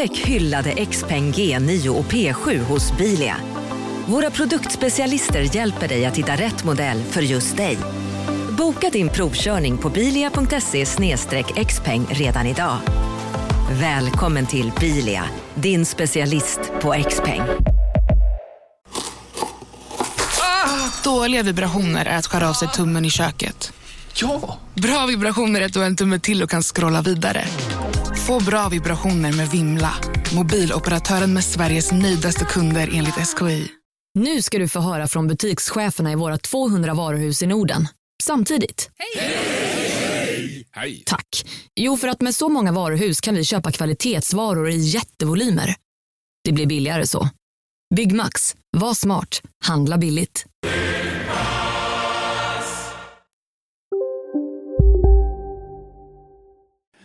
Upptäck hyllade XPeng G9 och P7 hos Bilia. Våra produktspecialister hjälper dig att hitta rätt modell för just dig. Boka din provkörning på bilia.se xpeng redan idag. Välkommen till Bilia, din specialist på XPeng. Dåliga vibrationer är att skära av sig tummen i köket. Ja! Bra vibrationer är att du har en tumme till och kan scrolla vidare. Få bra vibrationer med Vimla. Mobiloperatören med Sveriges nöjdaste kunder enligt SKI. Nu ska du få höra från butikscheferna i våra 200 varuhus i Norden. Samtidigt. Hej! Tack. Jo, för att med så många varuhus kan vi köpa kvalitetsvaror i jättevolymer. Det blir billigare så. Byggmax. Var smart. Handla billigt.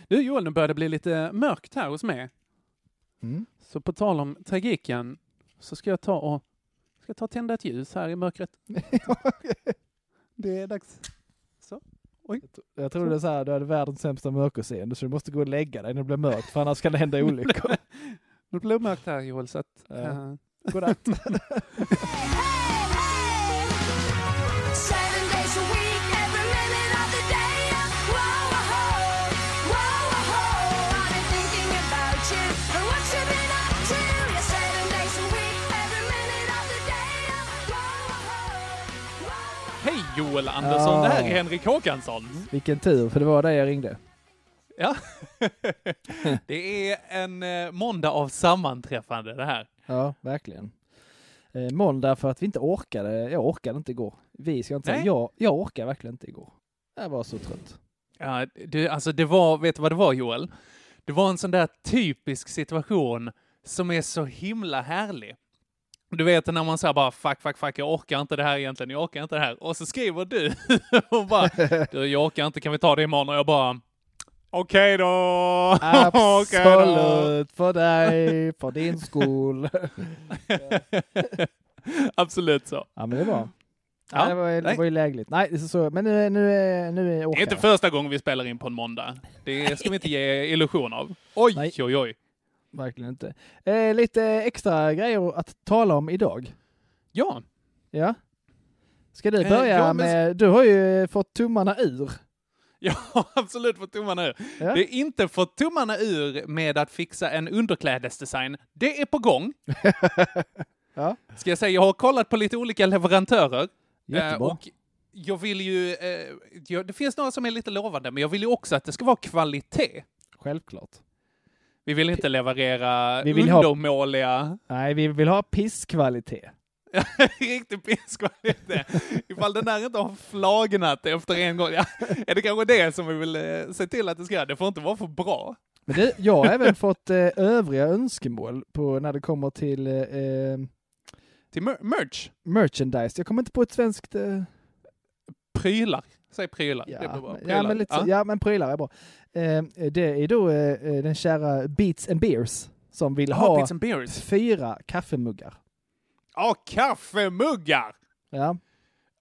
Du Joel, nu börjar det bli lite mörkt här hos mig. Mm. Så på tal om tragiken så ska jag ta och ska ta och tända ett ljus här i mörkret. det är dags. Så. Oj. Jag tror det är så här, du hade världens sämsta mörkerseende så du måste gå och lägga dig när det blir mörkt för annars kan det hända olyckor. Det blir mörkt här Joel så att... Ja. eh, Godnatt. Joel Andersson, Ja. det här är Henrik Håkansson. Vilken tur, för det var där jag ringde. Ja. det är en eh, måndag av sammanträffande det här. Ja, verkligen. Eh, måndag för att vi inte orkade. Jag orkade inte igår. Vi ska inte säga, jag, jag orkade verkligen inte igår. Jag var så trött. Ja, du, alltså det var, vet du vad det var Joel? Det var en sån där typisk situation som är så himla härlig. Du vet när man säger bara fuck, fuck, fuck, jag orkar inte det här egentligen, jag orkar inte det här. Och så skriver du och bara, du jag orkar inte, kan vi ta det imorgon? Och jag bara, okej då. Okej då. Absolut, för dig, för din skull. Absolut så. Ja, men det var. Ja, Ja, det, var, det nej. var ju lägligt. Nej, det är så, men nu nu är, nu är Det är inte första gången vi spelar in på en måndag. Det ska vi inte ge illusion av. Oj, Nej. oj, oj. Verkligen inte. Eh, lite extra grejer att tala om idag. Ja, Ja. Ska du Eh, börja ja, men- med, du har ju fått tummarna ur. jag har absolut fått tummarna ur. Ja. Det är inte fått tummarna ur med att fixa en underklädesdesign. Det är på gång. Ja. Ska jag säga, jag har kollat på lite olika leverantörer. Jättebra. Eh, och jag vill ju, eh, ja, det finns några som är lite lovande, men jag vill ju också att det ska vara kvalitet. Självklart. Vi vill inte leverera Vi vill ha- undermåliga, Nej, vi vill ha pisskvalitet. riktig pisskvalitet. Ifall den där inte har flagnat efter en gång, ja, är det kanske det som vi vill eh, se till att det ska göra. Det får inte vara för bra. Men det, jag har även fått eh, övriga önskemål på när det kommer till eh, eh, Till mer- merch. merchandise. Jag kommer inte på ett svenskt... Eh, Prylar. Säg prylar. ja, det blir bra. Prylar. ja, men lite, så- ja, men prylar är bra. Eh, det är då eh, eh, den kära Beats and Beers som vill Ja, ha Bits and Beers. fyra kaffemuggar. Ja, kaffemuggar! Ja,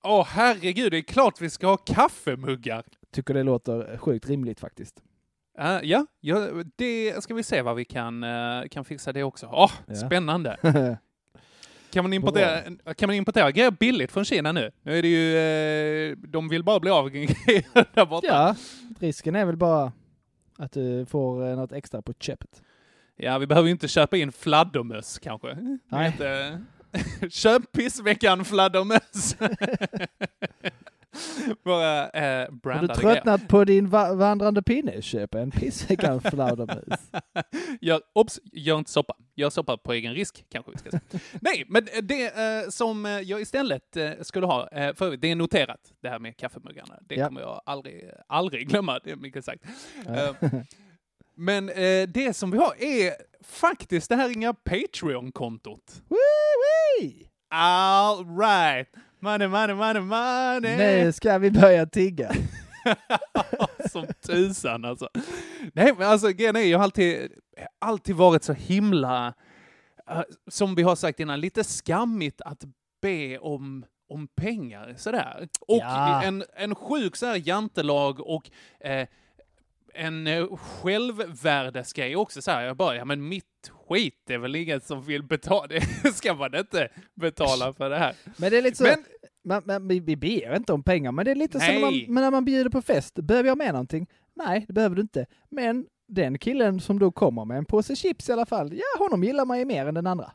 Åh herregud, det är klart vi ska ha kaffemuggar. tycker det låter sjukt rimligt faktiskt. Uh, ja, ja, det ska vi se vad vi kan, eh, kan fixa det också. Åh, Ja. spännande. Kan man, importera, kan man importera grejer billigt från Kina nu? Nu är det ju, eh, de vill bara bli av med där borta. ja, risken är väl bara att du får eh, något extra på köpet. Ja, vi behöver ju inte köpa in fladdermöss kanske. Nej. Inte, köp pissveckan fladdermöss. Bara eh, Har du brandade grejer. tröttnat på din va- vandrande pinne? Köp en pissveckan fladdermus. Gör, obs, gör inte soppa. Gör soppa på egen risk, kanske vi ska säga. Nej, men det eh, som jag istället eh, skulle ha, eh, för det är noterat, det här med kaffemuggarna. Det Ja. kommer jag aldrig, aldrig glömma, det är mycket sagt. Eh, men eh, det som vi har är faktiskt det här inga Patreon-kontot. All right. Money, money, money, money. Nu ska vi börja tigga. Som tusan alltså. Nej, men alltså grejen är, jag har alltid, alltid varit så himla, eh, som vi har sagt innan, lite skammigt att be om om pengar sådär. Och Ja. en, en sjuk så här jantelag och eh, en eh, självvärdesgrej också så här. Jag bara, ja men mitt skit är väl inget som vill betala. Det ska man inte betala för det här. Men det är lite så, Men- man, man, vi, ber inte om pengar, men det är lite så när man, Nej. när man bjuder på fest. Behöver jag med någonting? Nej, det behöver du inte. Men den killen som då kommer med en påse chips i alla fall, ja, honom gillar man ju mer än den andra.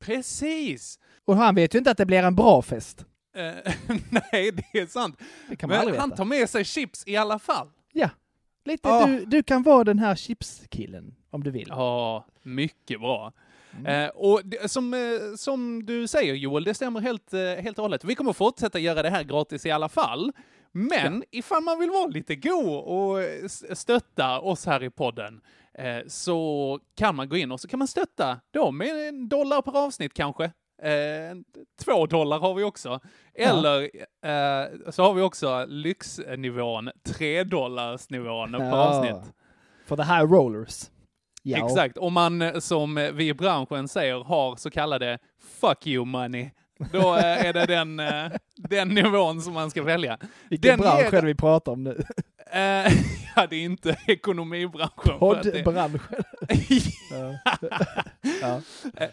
Precis! Och han vet ju inte att det blir en bra fest. Eh, nej, det är sant. Det Men han tar med sig chips i alla fall. Ja, lite, Ah. du, du kan vara den här chipskillen om du vill. Ja, mycket bra. Mm. Eh, och det, som, eh, som du säger Joel, det stämmer helt, eh, helt och hållet. Vi kommer fortsätta göra det här gratis i alla fall. Men ifall man vill vara lite god och stötta oss här i podden eh, så kan man gå in och så kan man stötta då med en dollar per avsnitt kanske. Eh, två dollar har vi också. Eller eh, så har vi också lyxnivån, tre dollars nivån per Ja. avsnitt. För the high rollers. Ja. Exakt, om man eh, som vi i branschen säger har så kallade fuck you money, då eh, är det den, eh, den nivån som man ska välja. Vilken Den bransch är det vi pratar om nu? Eh, ja, det är inte ekonomibranschen. Poddbranschen. ja.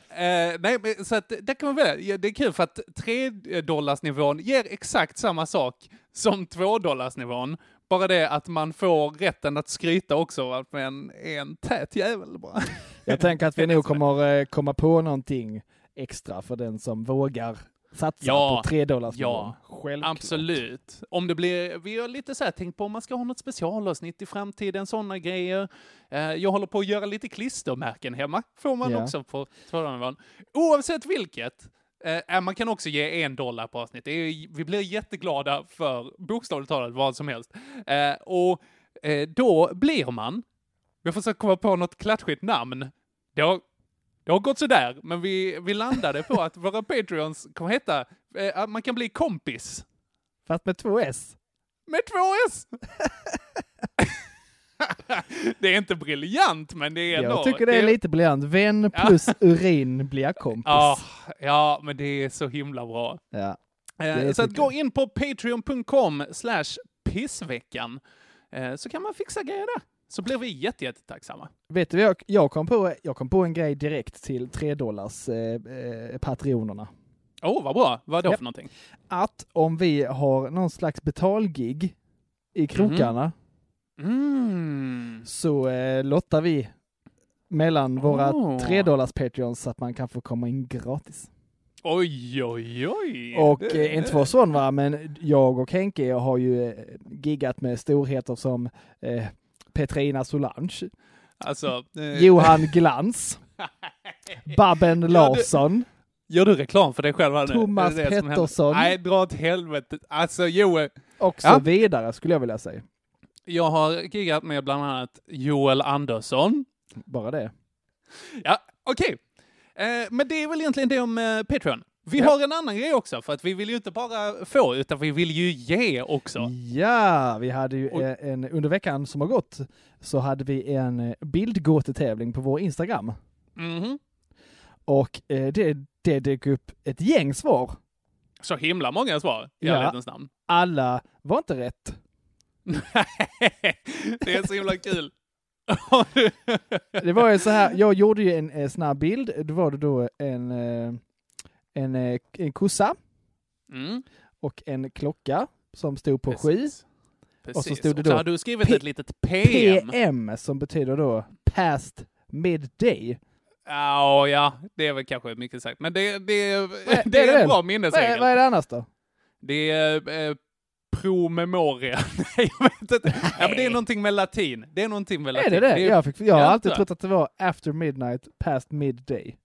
eh, nej, men så att det kan man välja. Ja, Det är kul för att 3-dollarsnivån ger exakt samma sak som 2-dollarsnivån. Bara det att man får rätten att skryta också, man är en tät jävel bara. Jag tänker att vi nog kommer komma på någonting extra för den som vågar satsa Ja, på 3 dollars ja, Självklart. Absolut. Om det blir, vi har lite så här tänkt på om man ska ha något specialavsnitt i framtiden, sådana grejer. Eh, jag håller på att göra lite klistermärken hemma, får man Ja. också på tvådolarsnivån. Oavsett vilket, eh, man kan också ge en dollar på avsnitt. Är, vi blir jätteglada för bokstavligt talat vad som helst. Eh, och eh, då blir man, vi har försökt komma på något klatschigt namn. Det har, det har gått sådär, men vi, vi landade på att våra Patreons kommer heta, eh, att man kan bli kompis. Fast med två S. Med två S! det är inte briljant, men det är ändå... Jag tycker det är lite briljant. Vän plus urin blir kompis. Ja, ja, men det är så himla bra. Ja. Eh, Det så att tycker gå in på patreon.com slash pissveckan eh, så kan man fixa grejer där. Så blir vi jätte, jättetacksamma. Vet du vad jag, jag, kom på, jag kom på en grej direkt till 3 dollars eh, eh, patrionerna. Åh, oh, vad bra. Vad är det Ja. för någonting? Att om vi har någon slags betalgig i krokarna Mm. så eh, lottar vi mellan våra Åh. 3 dollars patreons så att man kan få komma in gratis. Oj, oj, oj. Och eh, inte för sån va, men jag och Henke har ju eh, giggat med storheter som eh, Petrina Solange, Alltså, eh, Johan Glans, Babben Larsson, Gör du reklam för dig själv här nu? Thomas det det? Pettersson. Nej, dra åt helvete. Alltså, Joel, och så Ja. vidare skulle jag vilja säga. jag har giggat med bland annat Joel Andersson. Bara det. Ja, okej. Eh, men det är väl egentligen det om eh, Patreon. Vi Ja. har en annan grej också, för att vi vill ju inte bara få, utan vi vill ju ge också. Ja, vi hade ju Och- en, under veckan som har gått så hade vi en bildgåtetävling på vår Instagram. Mhm. Och eh, det, det dök upp ett gäng svar. Så himla många svar, i Ja. ärlighetens namn. Alla var inte rätt. det är så himla kul. Det var ju så här, jag gjorde ju en eh, snabb bild. Då var det då en, eh, en, eh, en kossa mm. och en klocka som stod på sju. Precis. Precis. Och så stod det då har du skrivit P- ett litet PM. PM som betyder då past midday. Ja, ja, det är väl kanske mycket sagt. Men det, det, Vad det, är- det är är en det. bra Vad är, minnesregel. vad är det annars då? Det är eh, promemoria. Nej, jag vet inte. Ja, men det är någonting med latin. Det är någonting med Är latin. det det? Jag, fick, jag har alltid trott att det var after midnight, past midday.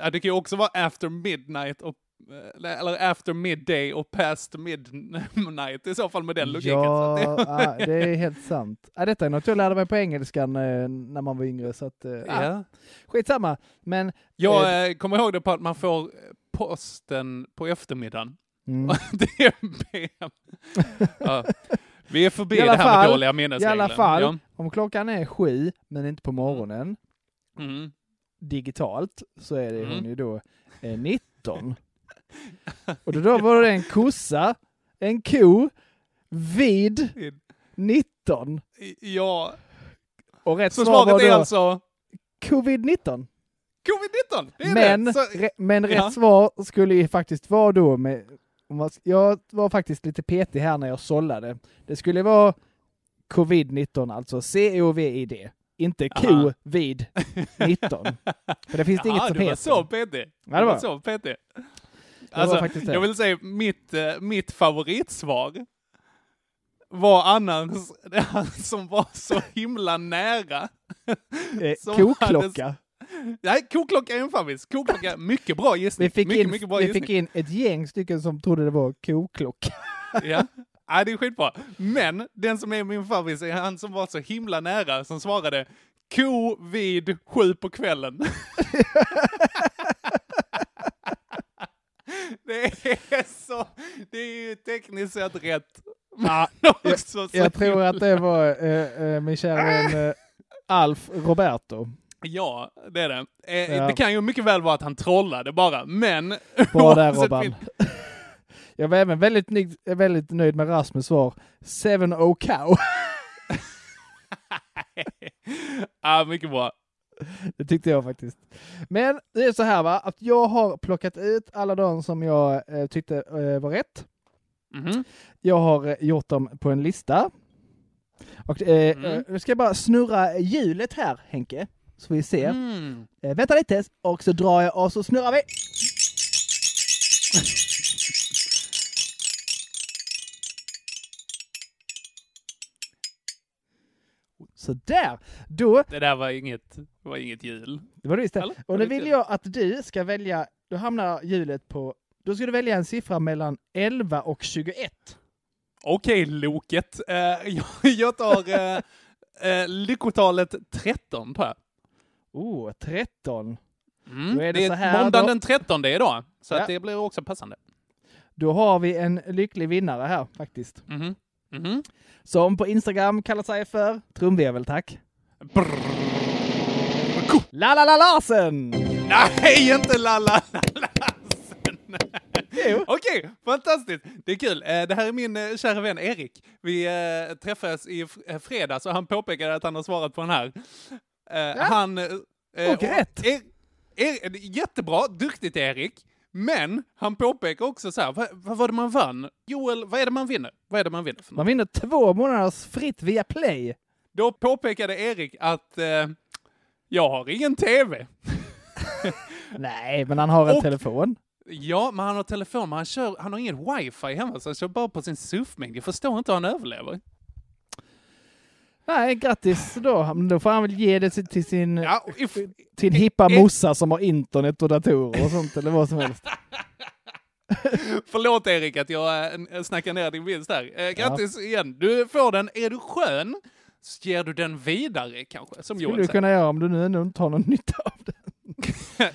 Ja, det kan ju också vara after midnight och eh, eller after midday och past midnight i så fall med den logiken. Ja, det, ah, det är helt sant. Ah, detta är något jag lärde mig på engelskan eh, när man var yngre, så att, eh, ah, ja. skitsamma. Men Jag eh, kommer ihåg det på att man får posten på eftermiddagen. mm, det är PM. Ja. Vi är förbi I det här med fall- dåliga i minnesregler. alla fall, Ja. om klockan är sju, men inte på morgonen, Mm. Digitalt, så är det Mm. hon ju då eh, 19. Och då, då var det en kossa, en ko, vid 19. Ja, Och rätt Så svar var då alltså covid-19. covid-19. Det är Men, det. Så, re, men rätt Ja. svar skulle ju faktiskt vara då med... Jag var faktiskt lite petig här när jag sållade. Det skulle vara covid-19, alltså C-O-V-I-D. Inte Aha. covid-19. För det finns det inget ja, som var heter. så petig. Ja, det var. så petig. var Alltså, jag vill säga mitt, eh, mitt favoritsvar var annars han som var så himla nära. Eh, koklocka. Nej, koklocka är en favorit. Koklocka, mycket bra gissning. Vi fick, mycket, in, mycket bra vi gissning. fick in ett gäng stycken som trodde det var koklocka. Ja. Ja, det är skitbra. Men den som är min favorit är han som var så himla nära som svarade ko vid sju på kvällen. det är så, det är ju tekniskt sett rätt. Ja, så Jag tror att det var eh, eh, min kära vän eh, Alf Roberto. Ja, det är det. Eh, Ja. Det kan ju mycket väl vara att han trollade bara, men... Bra där Robban. Jag var även väldigt, nöjd- väldigt nöjd med Rasmus svar. Seven O cow. ja, mycket bra. Det tyckte jag faktiskt. Men det är så här va, att jag har plockat ut alla de som jag eh, tyckte eh, var rätt. Mhm. Jag har eh, gjort dem på en lista. Och eh, Mm. nu ska jag bara snurra hjulet här Henke, så vi ser. Mm. Eh, vänta lite, och så drar jag och så snurrar vi. Så där, då, Det där var inget, var inget jul. det var det visst det. Och nu det vill jag att du ska välja, då hamnar hjulet på, då ska du välja en siffra mellan 11 och 21. Okej, Loket. Eh, jag, jag tar eh, eh, lyckotalet 13, tror jag. Oh, 13. Mm. Är det det så är här måndagen då. den 13 idag, så Ja. att det blir också passande. Då har vi en lycklig vinnare här faktiskt. Mhm. Mhm. Som på Instagram kallar sig för trumvirvel tack. La la la Larsen! Nej, inte Lalla Lassen! Jo. Okej, fantastiskt. Det är kul. Eh, Det här är min eh, kära vän Erik. Vi eh, träffades i fredags och han påpekade att han har svarat på den här. Eh, Han... Och rätt. Er, er, jättebra, duktigt Erik. Men han påpekar också så här, vad, vad var det man vann? Joel, vad är det man vinner? Vad är det man vinner? Man vinner två månaders fritt via Play. Då påpekade Erik att eh, jag har ingen TV. Nej, men han har en Och- telefon. Ja, men han har telefon, men han, kör, han har ingen wifi hemma, så han kör bara på sin surfmängd. Jag förstår inte hur han överlever. Nej, grattis då. Men då får han väl ge det till- sin, Ja, if, till hippa eh, morsa som har internet och datorer och sånt eller vad som helst. förlåt Erik att jag äh, snackar ner din vinst här. Eh, grattis igen. Du får den. Är du skön så ger du den vidare kanske, som skulle du kunna göra om du nu ändå inte har någon nytta av det.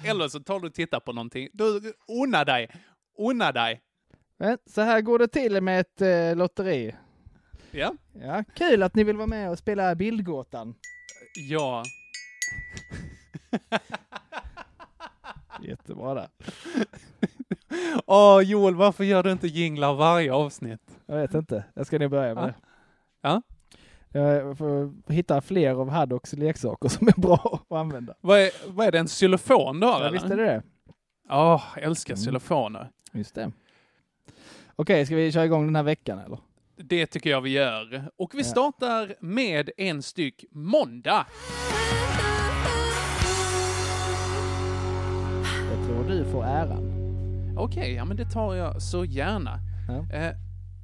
Eller så tar du och tittar på någonting. Du, unna dig. Unna dig. Men så här går det till med ett eh, lotteri. Ja. Ja, kul att ni vill vara med och spela Bildgåtan. Ja. Jättebra där. Åh, Joel, varför gör du inte jinglar varje avsnitt? Jag vet inte, jag ska nog börja med Ja. det. Ja. Jag får hitta fler av Haddocks leksaker som är bra att använda. Vad är, vad är det, en xylofon har Ja, eller? visst är det det. Åh, jag älskar Mm. xylofoner. Just det. Okej, ska vi köra igång den här veckan eller? Det tycker jag vi gör. Och vi startar med en styck måndag. Jag tror du får äran. Okej, ja men det tar jag så gärna. Ja. Eh,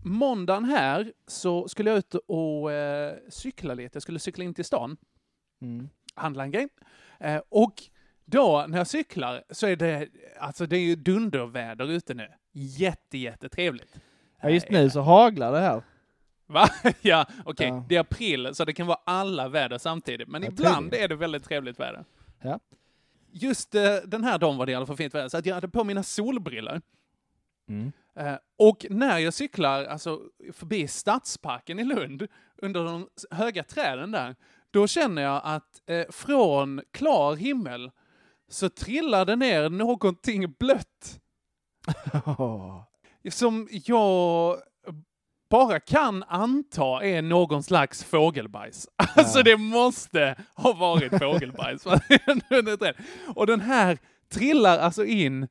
måndagen här så skulle jag ut och eh, cykla lite. Jag skulle cykla in till stan, Mm. handla en grej. Eh, och då när jag cyklar så är det, alltså det är ju dunderväder ute nu. Jätte, jättetrevligt. Ja, just nu så haglar det här. Va? ja, okej. Ja. Det är april, så det kan vara alla väder samtidigt. Men Ja, ibland är det väldigt trevligt väder. Ja. Just eh, den här dagen var det i alla fall fint väder, så att jag hade på mina solbrillor. Mm. Eh, och när jag cyklar alltså, förbi Stadsparken i Lund, under de höga träden där, då känner jag att eh, från klar himmel så trillar det ner någonting blött. Som jag bara kan anta är någon slags fågelbajs. Alltså det måste ha varit fågelbajs. och den här trillar alltså in,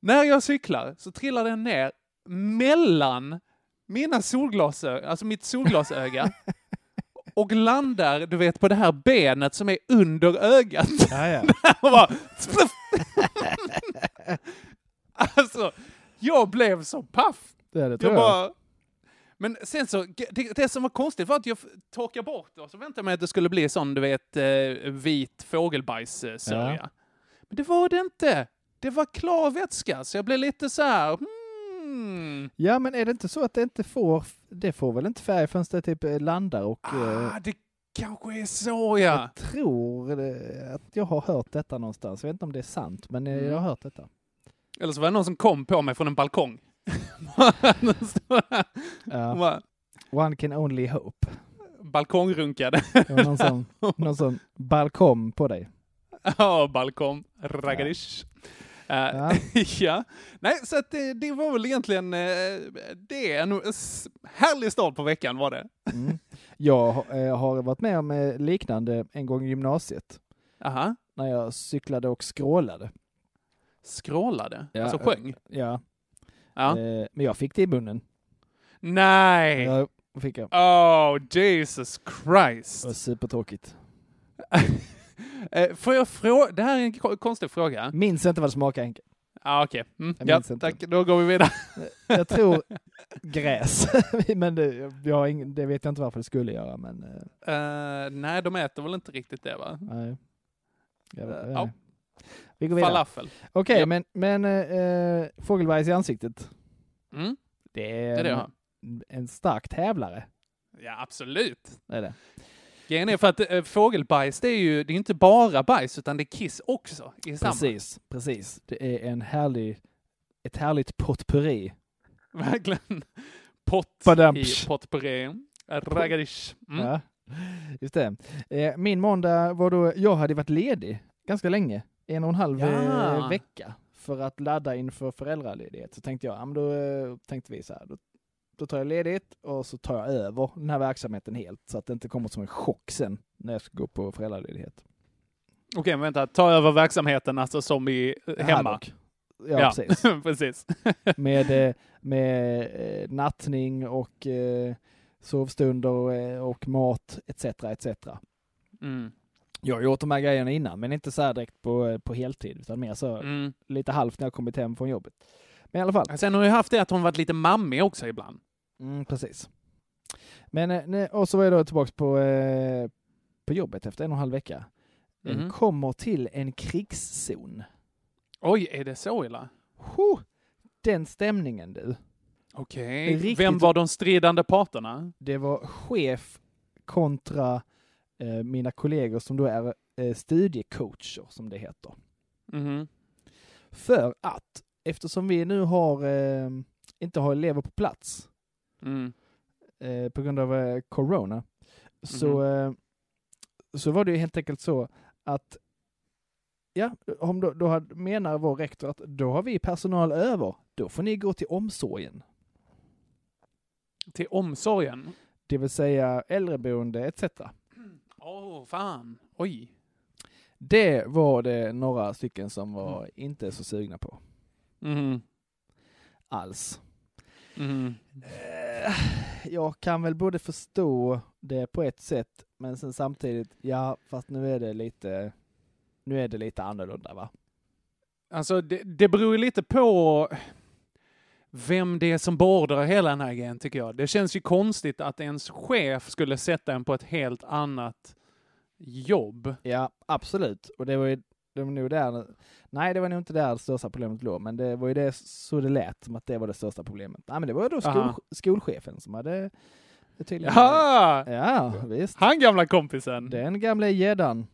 när jag cyklar så trillar den ner mellan mina solglasögon, alltså mitt solglasöga och landar, du vet, på det här benet som är under ögat. Ja, ja. Alltså, jag blev så paff. Det, det tror Jag jag. bara... Men sen så, det, det som var konstigt var att jag torkade bort det och så väntade jag mig att det skulle bli sån, du vet, eh, vit fågelbajssörja. Ja. Men det var det inte. Det var klar vätska, så jag blev lite så här, hmm. Ja, men är det inte så att det inte får, det får väl inte färg förrän det typ eh, landar och eh, Ah, det kanske är så ja. jag tror att jag har hört detta någonstans. Jag vet inte om det är sant, men eh, Mm. jag har hört detta. Eller så var det någon som kom på mig från en balkong. Ja. Bara One can only hope. Balkongrunkade. Någon sån, någon sån balkong på dig. Ja, balkong. Raggadish. Eh, Ja. ja. Nej, så att det, det var väl egentligen eh, det. En härlig start på veckan var det. Mm. Jag har- eh, varit med om eh, liknande en gång i gymnasiet. Aha. När jag cyklade och skrålade. Skrålade? Ja, alltså sjöng? Ja, Ja. eh, men jag fick det i munnen. Nej! Ja, fick jag. Oh, Jesus Det var Christ. supertråkigt. Eh, får jag fråga? Det här är en ko- konstig fråga. Minns inte vad det smakade Henke. Ah, Okej, mm. Ja, inte. tack. Då går vi vidare. Jag tror gräs. men det, jag har ing, det vet jag inte varför det skulle göra. Men, eh, Eh, nej, de äter väl inte riktigt det va? nej. Jag, vet- Ja. Vi går vidare. Falafel. Okej, Ja. men, men eh, fågelbajs i ansiktet. Mm. Det Det är, är det en, en stark tävlare. Ja, absolut. Det är det. Grejen är för att äh, fågelbajs, det är ju det är inte bara bajs, utan det är kiss också i samma. Precis, precis. Det är en härlig, ett härligt potpurri. Verkligen. Pott i potpurri. Raggadish. Mm. Ja, just det. Min måndag var då, jag hade varit ledig ganska länge, en och en halv Ja. eh, vecka, för att ladda inför föräldraledighet. Så tänkte jag, ja, men då eh, tänkte vi så här, då, då tar jag ledigt och så tar jag över den här verksamheten helt, så att det inte kommer som en chock sen när jag ska gå på föräldraledighet. Okej, men vänta. Ta över verksamheten alltså som i äh, hemma. Haddock. Ja, precis. precis. med, eh, med eh, nattning och eh, sovstunder eh, och mat etc. etc. Mm. Jag har gjort de här grejerna innan, men inte så direkt på, eh, på heltid, utan mer så Mm. lite halvt när jag kommit hem från jobbet. Men i alla fall. Sen har jag haft det att hon varit lite mammig också ibland. Mm, precis. Men, eh, och så var jag då tillbaks på, eh, på jobbet efter en och en halv vecka. En kommer till en krigszon. Oj, är det så illa? Huh, den stämningen du. Okej. Riktigt- Vem var de stridande parterna? Det var chef kontra mina kollegor som då är eh, studiecoacher som det heter. Mhm. För att eftersom vi nu har eh, inte har elever på plats Mm. eh, på grund av eh, corona så, eh, så var det ju helt enkelt så att ja, om då, då hade, menar vår rektor att då har vi personal över, då får ni gå till omsorgen. Till omsorgen? Det vill säga äldreboende etc. Åh, fan. Oj. Det var det några stycken som var inte så sugna på Mhm. alls. Eh, Jag kan väl både förstå det på ett sätt, men sen samtidigt, ja, fast nu är det lite, nu är det lite annorlunda va? Alltså, det, det beror ju lite på vem det är som beordrar hela den här grejen, tycker jag. Det känns ju konstigt att ens chef skulle sätta en på ett helt annat jobb. Ja, absolut. Och det var ju det var nog där, nej det var nog inte där det största problemet låg, men det var ju det så det lät som att det var det största problemet. Nej men det var då skol, skolchefen som hade tydligen... Jaha! Ja, visst. Han gamla kompisen. Den gamla gäddan.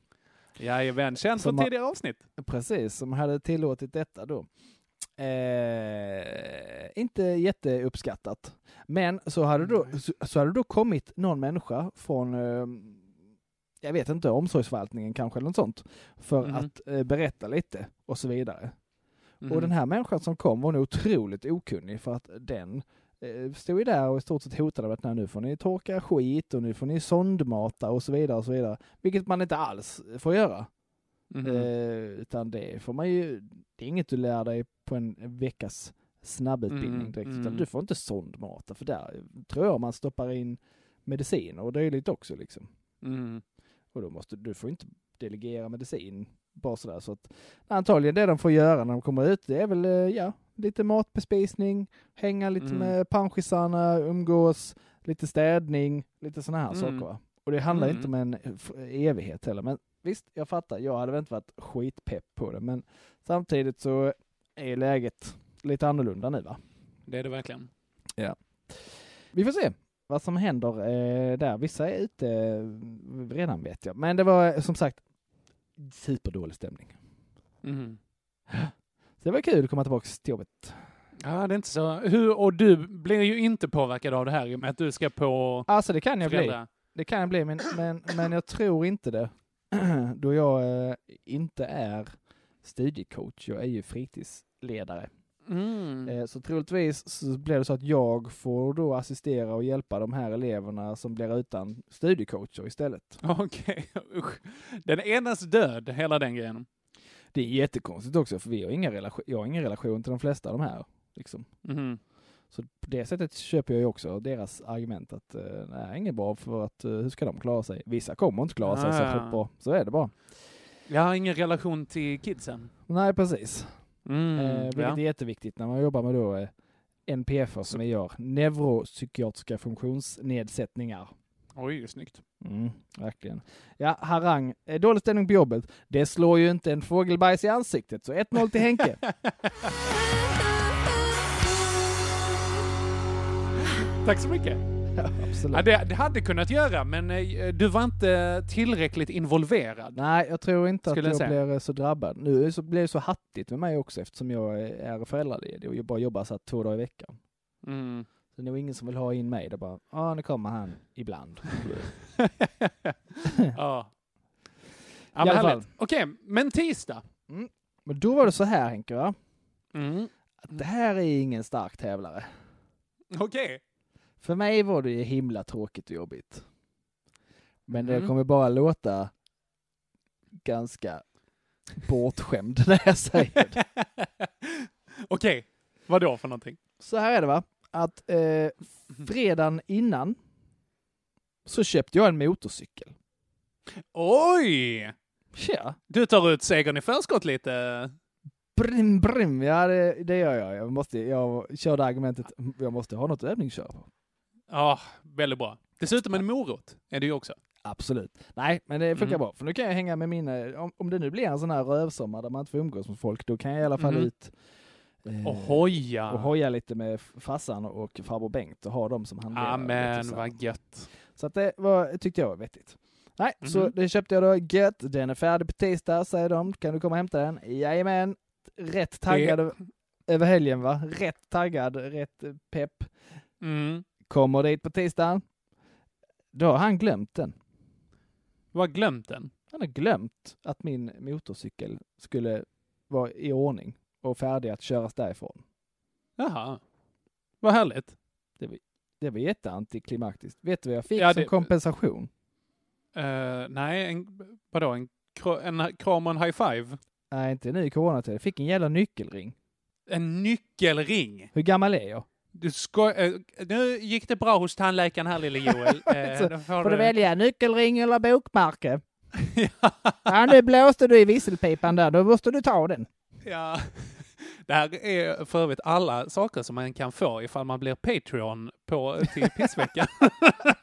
Jajamän, känd från tidigare avsnitt. Precis, som hade tillåtit detta då. Eh, inte jätteuppskattat. Men så hade, då, så, så hade då kommit någon människa från, eh, jag vet inte, omsorgsförvaltningen kanske eller något sånt, för Mhm. att eh, berätta lite och så vidare. Mhm. Och den här människan som kom var nog otroligt okunnig för att den eh, stod ju där och i stort sett hotade med att "Nej, nu får ni torka skit och nu får ni sondmata och så vidare och så vidare. Vilket man inte alls får göra. Mhm. Eh, utan det får man ju, det är inget du lär dig på en veckas snabbutbildning Mm, direkt, mm. utan du får inte sondmata för där tror jag man stoppar in mediciner och dylikt också liksom. Mm. Och då måste du får inte delegera medicin bara sådär. Så att antagligen det de får göra när de kommer ut, det är väl eh, ja, lite matbespisning, hänga lite Mm. med panschisarna, umgås, lite städning, lite sådana här Mm. saker. Va? Och det handlar Mm. inte om en evighet heller. Men visst, jag fattar, jag hade väl inte varit skitpepp på det. Men samtidigt så är läget lite annorlunda nu va. Det är det verkligen. Vi får se vad som händer eh, där. Vissa är ute eh, redan vet jag. Men det var eh, som sagt superdålig stämning. Mhm. Så det var kul att komma tillbaka till jobbet. Ja, det är inte så. Hur, och du blir ju inte påverkad av det här med att du ska på Alltså det kan jag bli. föräldrar. Det kan jag bli, men, men, men jag tror inte det. Då jag eh, inte är studiecoach. Jag är ju fritidsledare. Mm. Eh, så troligtvis så blir det så att jag får då assistera och hjälpa de här eleverna som blir utan studiecoacher istället. Okej, usch. Den enas död, hela den grejen. Det är jättekonstigt också, för vi har inga relation, jag har ingen relation till de flesta av de här. Liksom. Mhm. Så på det sättet köper jag ju också deras argument att eh, det är inget bra för att eh, hur ska de klara sig? Vissa kommer inte klara sig Ah. särskilt bra. Så är det bara. Jag har ingen relation till kidsen. Nej, precis. Mm. eh, vilket ja. är jätteviktigt när man jobbar med då eh, NPF som vi gör, neuropsykiatriska funktionsnedsättningar. Oj, snyggt. Mm, verkligen. Ja, harang. Eh, Dålig stämning på jobbet. Det slår ju inte en fågelbajs i ansiktet, så 1-0 till Henke. Tack så mycket. Absolut. Ja, det, det hade kunnat göra, men eh, du var inte tillräckligt involverad. Nej, jag tror inte Skulle jag att jag säga. blir eh, så drabbad. Nu så blir det så hattigt med mig också eftersom jag är föräldraledig och jag bara jobbar så här två dagar i veckan. Mm. Så det är nog ingen som vill ha in mig. Det bara, ja nu kommer han ibland. ja. Ja, men härligt. Okej, men tisdag. Men då var det så här Henke, va? Mm. Att det här är ingen stark tävlare. Okej. För mig var det ju himla tråkigt och jobbigt. Men det Mm. kommer bara låta ganska bortskämd när jag säger det. Okej, vad då för någonting? Så här är det va, att eh, fredagen innan så köpte jag en motorcykel. Oj! Ja, Du tar ut segern i förskott lite. brim brim, ja det, det gör jag. Jag, måste, jag körde argumentet, jag måste ha något att övningsköra på. Ja, väldigt bra. Dessutom en morot är det ju också. Absolut. Nej, men det funkar Mm. bra. För nu kan jag hänga med mina, om, om det nu blir en sån här rövsommar där man inte får umgås med folk, då kan jag i alla fall Mhm. ut eh, Och hoja. och hoja lite med farsan och farbror Bengt och ha dem som handledare. Amen, vad gött. Så att det var, tyckte jag var vettigt. Nej, så Mhm. det köpte jag då. Gött, den är färdig på tisdag, säger de. Kan du komma och hämta den? Jajamän. Rätt taggad över- över helgen va? Rätt taggad, rätt eh, pepp. Mm. Kommer dit på tisdagen. Då har han glömt den. Du har glömt den. Han har glömt att min motorcykel skulle vara i ordning och färdig att köras därifrån. Jaha. Vad härligt. Det var jätteantiklimaktiskt. Vet du vad jag fick Ja, som det- kompensation? Uh, nej, en, vadå? En, en kram och en high five? Nej, inte nu i coronatid. Jag fick en jävla nyckelring. En nyckelring. Hur gammal är jag? Du sko- eh, nu gick det bra hos tandläkaren här lille Joel. Eh, Så då får du välja nyckelring eller bokmärke? Ja, nu blåste du i visselpipan där. Då måste du ta den. Ja. Det här är för övrigt alla saker som man kan få ifall man blir Patreon på, till pissveckan.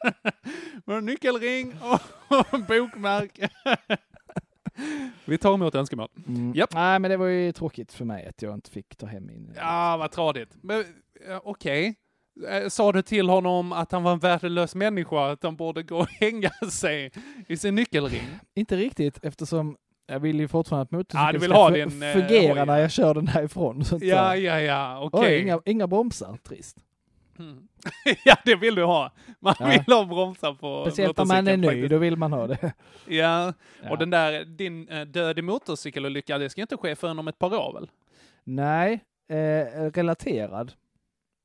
Med nyckelring och bokmärke. Vi tar emot önskemål. Japp. Nej, men det var ju tråkigt för mig att jag inte fick ta hem min... Ja, vad tradigt. Men okej. Eh, Sa du till honom att han var en värdelös människa, att han borde gå och hänga sig i sin nyckelring? Inte riktigt eftersom jag vill ju fortfarande att motorcykeln Ja, du vill ska din, eh, fungera hoj. när jag kör den härifrån. Så Ja, ja, ja, Oj, okej. inga, inga bromsar. Trist. Mm. ja, det vill du ha. Man Ja. vill ha bromsar på Speciellt när man är ny, faktiskt. då vill man ha det. Ja. Ja. och den där, din eh, död i motorcykelolycka, det ska inte ske förrän om ett par år väl? Nej, eh, relaterad.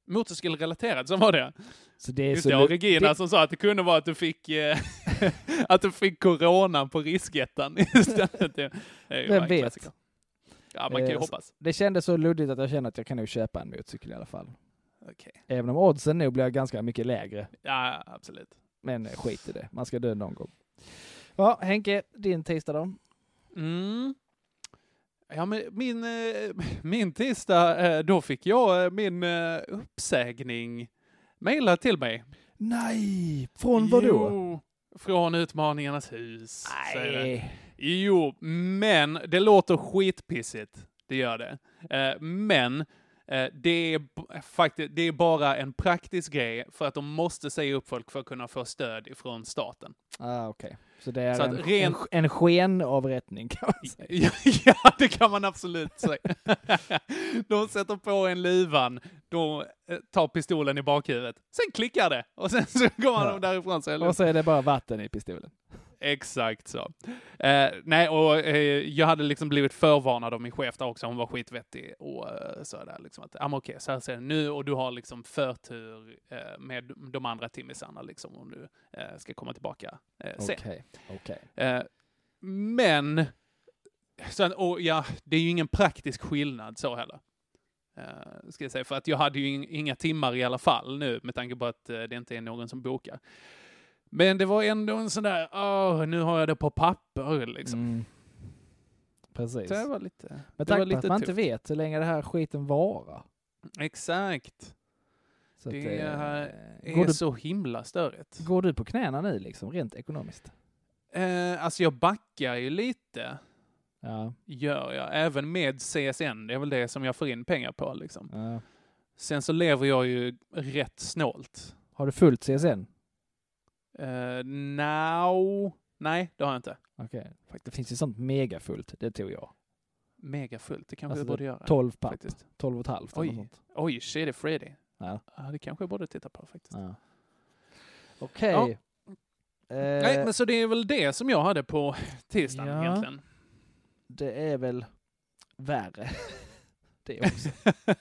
motorcykelrelaterat, så var det. Så det är Just så det, och Regina det- som sa att det kunde vara att du fick, eh, att du fick corona på riskettan istället. Det är Vem vet? klassiker. Ja, man kan ju Eh, hoppas. Det kändes så luddigt att jag känner att jag kan nog köpa en motorcykel i alla fall. Okej. Även om oddsen nog blir ganska mycket lägre. Ja, absolut. Men eh, skit i det, man ska dö någon gång. Ja, Henke, din tisdag då? Mm. Ja, men min, eh, min tisdag, eh, då fick jag min uppsägning mejlad till mig. Nej! Från vad då? Från Utmaningarnas hus. Nej. Jo, men det låter skitpissigt. Det gör det. Men det är faktiskt, det är bara en praktisk grej för att de måste säga upp folk för att kunna få stöd ifrån staten. Ah, okej. Så det är Så en, ren- en, en skenavrättning kan man säga. Ja, ja, det kan man absolut säga. De sätter på en luvan, de eh, tar pistolen i bakhuvudet, sen klickar det och sen så går Ja. de därifrån. Så Och så är det bara vatten i pistolen. Exakt så. Eh, nej, och eh, jag hade liksom blivit förvarnad av min chef där också, hon var skitvettig och eh, så där liksom att, ja men okej, så här ser det nu och du har liksom förtur eh, med de andra timmisarna liksom om du eh, ska komma tillbaka eh, sen. Okej, okej. Eh, men, sen, och ja, det är ju ingen praktisk skillnad så heller. Uh, ska jag säga, för att jag hade ju ing- inga timmar i alla fall nu med tanke på att det inte är någon som bokar. Men det var ändå en sån där, åh, nu har jag det på papper liksom. Mm. Precis. Det var lite, Med tanke på att man inte tufft. vet hur länge det här skiten varar. Exakt. Så Det Det går, är du, så himla störigt. går du på knäna nu liksom, rent ekonomiskt? Eh, alltså jag backar ju lite, Ja. gör jag. Även med CSN, det är väl det som jag får in pengar på liksom. ja. Sen så lever jag ju rätt snålt. Har du fullt CSN? Uh, now... Nej, det har jag inte. Okej. Det finns ju sånt megafullt, det tog jag. Mega fullt, det kanske Alltså, jag borde göra. 12 papp, Faktiskt. 12 och ett halvt Oj. sånt. Oj, är Freddy. Ja. Ja, det kanske jag borde titta på faktiskt. Ja. Okej. Ja. Eh, Nej, men så det är väl det som jag hade på tisdagen Ja. egentligen. Det är väl värre. det också,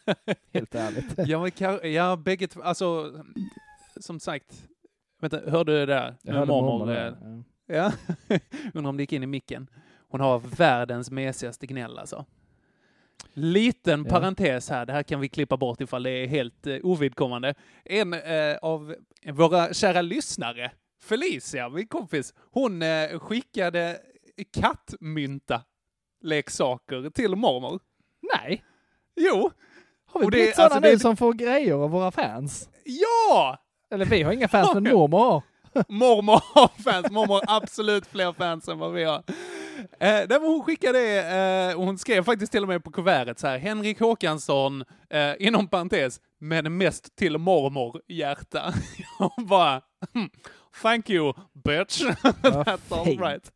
helt ärligt. ja, men, ja, bägge två, alltså, som sagt, vänta, hörde du det där? Jag hörde mormor, mormor ja. Ja, undrar om det gick in i micken. Hon har världens mesigaste gnäll alltså. Liten Ja. parentes här, det här kan vi klippa bort ifall det är helt eh, ovidkommande. En eh, av våra kära lyssnare, Felicia, min kompis, hon eh, skickade kattmynta leksaker till mormor. Nej, Jo, har vi det- blivit sådana alltså, det- nu som får grejer av våra fans? ja! Eller vi har inga fans, men mormor har. Mormor har fans, mormor har absolut fler fans än vad vi har. Eh, men hon skickade, eh, hon skrev faktiskt till och med på kuvertet så här, Henrik Håkansson, eh, inom parentes, men mest till mormor, hjärta. Jag bara, hmm, thank you bitch. That's all right.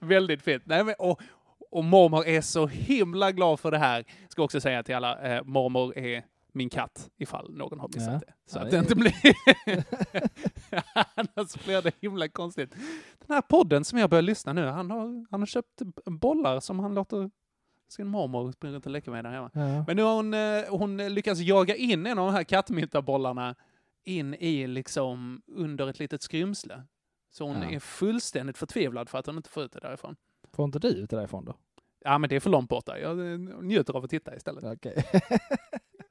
Väldigt fint. Nej, men, och, och mormor är så himla glad för det här. Ska också säga till alla, eh, mormor är min katt, ifall någon har missat Ja. det. Så Ja, att det inte blir... Annars blir det himla konstigt. Den här podden som jag börjar lyssna nu, han har, han har köpt bollar som han låter sin mormor springa runt och leka med där hemma. Ja. Men nu har hon, eh, hon lyckats jaga in en av de här kattmyntabollarna in i liksom under ett litet skrymsle. Så hon Ja. är fullständigt förtvivlad för att hon inte får ut det därifrån. Får inte du ut det därifrån då? Ja, men det är för långt borta. Jag eh, njuter av att titta istället. Okej.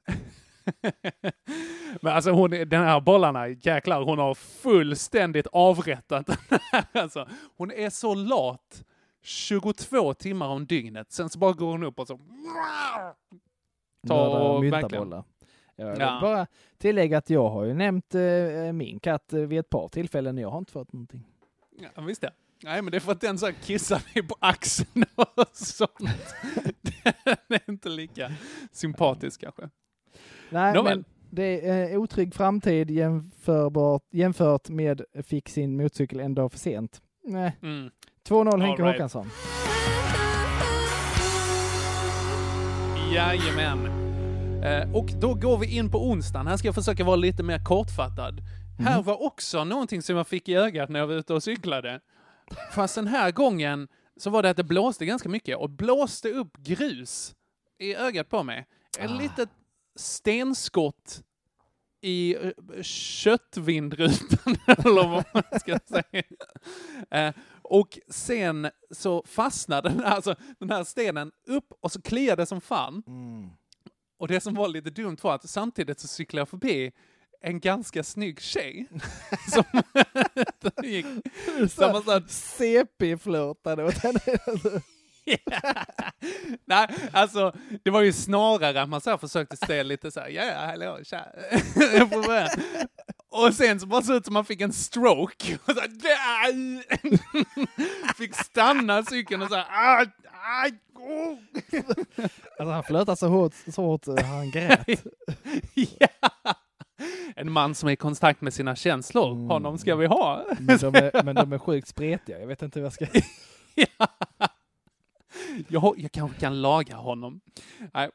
Men alltså hon, den här bollarna, jäklar, hon har fullständigt avrättat den här. Alltså, hon är så lat 22 timmar om dygnet. Sen så bara går hon upp och så... Ta och. Jag vill Ja. bara tillägga att jag har ju nämnt eh, min katt eh, vid ett par tillfällen. Jag har inte fått någonting. Ja, visst det. Nej, men det är för att den så här kissar dig på axeln och sånt. Den är inte lika sympatisk kanske. Nej, Nåväl. men det är en otrygg framtid jämförbart, jämfört med fick sin motorcykel en dag för sent. Nej. Mm. 2-0 Henke right. Håkansson. Jajamän. Eh, och då går vi in på onsdagen. Här ska jag försöka vara lite mer kortfattad. Här var också någonting som jag fick i ögat när jag var ute och cyklade. Fast den här gången så var det att det blåste ganska mycket och blåste upp grus i ögat på mig. Ett Ah. litet stenskott i eh, köttvindrutan, eller vad man ska säga. Eh, och sen så fastnade den, alltså, den här stenen upp och så kliade som fan. Mm. Och det som var lite dumt var att samtidigt så cyklade jag förbi en ganska snygg tjej. som gick här, CP-flörtade åt henne. Nej, alltså det var ju snarare att man så här försökte se lite så här, ja, hallå, tja. Och sen så bara så ut som man fick en stroke. Och så här, fick stanna cykeln och så här, aj, aj, oh. Alltså han flörtade så hårt, så hårt eh, han grät. ja. En man som är i kontakt med sina känslor, Mm. honom ska vi ha. Men de, är, men de är sjukt spretiga. Jag vet inte hur jag ska... ja. Jag, jag kanske kan laga honom. Nej.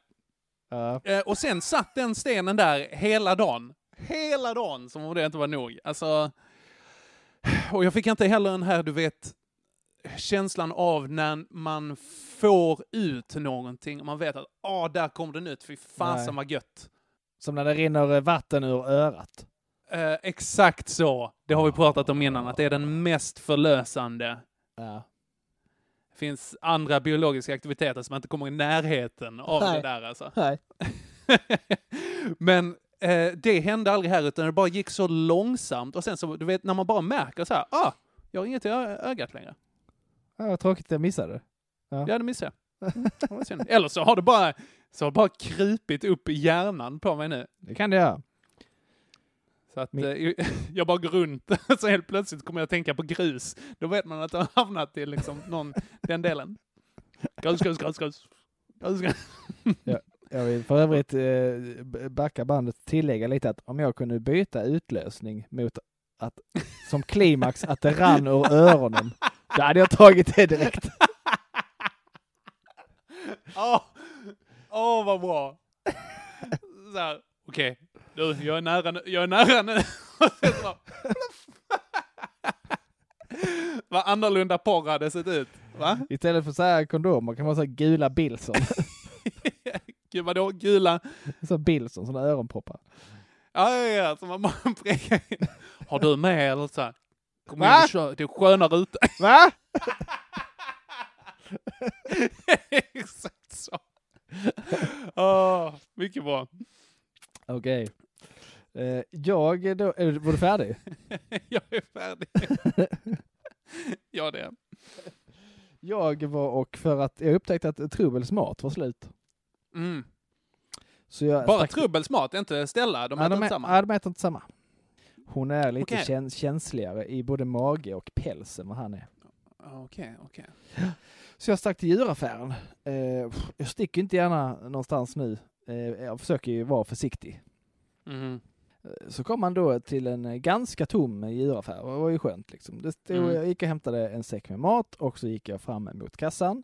Eh, och sen satt den stenen där hela dagen. Hela dagen, som om det inte var nog. Alltså, och jag fick inte heller den här, du vet, känslan av när man får ut någonting och man vet att ah, där kom den ut, fy fasen vad gött. Som när det rinner vatten ur örat. Eh, exakt så. Det har vi pratat om innan, att det är den mest förlösande. Ja. Finns andra biologiska aktiviteter som inte kommer i närheten av Nej. det där alltså. Nej. Men eh, det hände aldrig här, utan det bara gick så långsamt. Och sen så, du vet, när man bara märker så här, ah, jag har inget i ögat längre. Ja, vad tråkigt att jag missade. Ja, det missade jag. Mm, det var synd. Eller så har det bara, så har det bara krupit upp i hjärnan på mig nu. Det kan det göra. Så att Min- eh, jag bara går runt, så helt plötsligt kommer jag att tänka på grus. Då vet man att det har hamnat i liksom någon, den delen. Grus, grus, grus, grus. grus, grus. Jag vill för övrigt eh, backa bandet och tillägga lite att om jag kunde byta utlösning mot att som klimax att det rann ur öronen, då hade jag tagit det direkt. Åh, åh vad bra. Okej, du, jag är nära nu, jag är nära nu. Och Vad annorlunda porr hade sett ut, va? Istället för så här kondomer kan man här gula Billson. Gud vadå, gula? Så Billson, sådana öronproppar. Ja, ja, ja, så man bara prekar in. Har du med eller så här? Kom in Va? och kör, det är skönare ute. Va? Exakt så. Åh, mycket bra. Okej. Eh, jag är då, är, var du färdig? Jag är färdig. Ja, det Jag var och för att jag upptäckte att Trubbels mat var slut. mm. Så jag Bara stack- trubbelsmat, inte Stella. De ja, äter de, inte samma. ja, de äter inte samma. Hon är lite Okej. käns- känsligare i både mage och päls än vad han är. Okej, okej. Så jag stack till djuraffären. Eh, jag sticker inte gärna någonstans nu. Eh, jag försöker ju vara försiktig. Mhm. Eh, Så kom man då till en eh, ganska tom djuraffär. Det var ju skönt liksom. Det stod, Mm. Jag gick och hämtade en säck med mat och så gick jag fram mot kassan.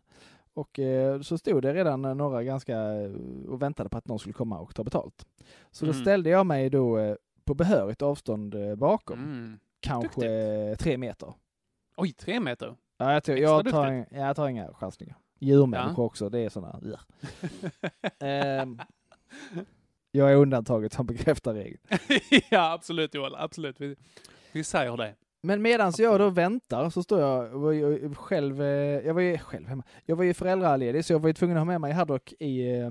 Och eh, så stod det redan eh, några ganska eh, och väntade på att någon skulle komma och ta betalt. Så då Mm. ställde jag mig då eh, på behörigt avstånd eh, bakom. Mm. Kanske duktigt. eh, tre meter. Oj, tre meter. Ja, jag, tror, jag, tar, en- jag tar inga chansningar. Djurmänniskor också, det är sådana. Ja. Jag är undantaget som bekräftar regeln. ja, absolut Joel. Absolut. Vi, vi säger det. Men medan jag då väntar så står jag, var ju själv, eh, jag var ju själv hemma. Jag var ju föräldraledig så jag var ju tvungen att ha med mig Haddock i, eh,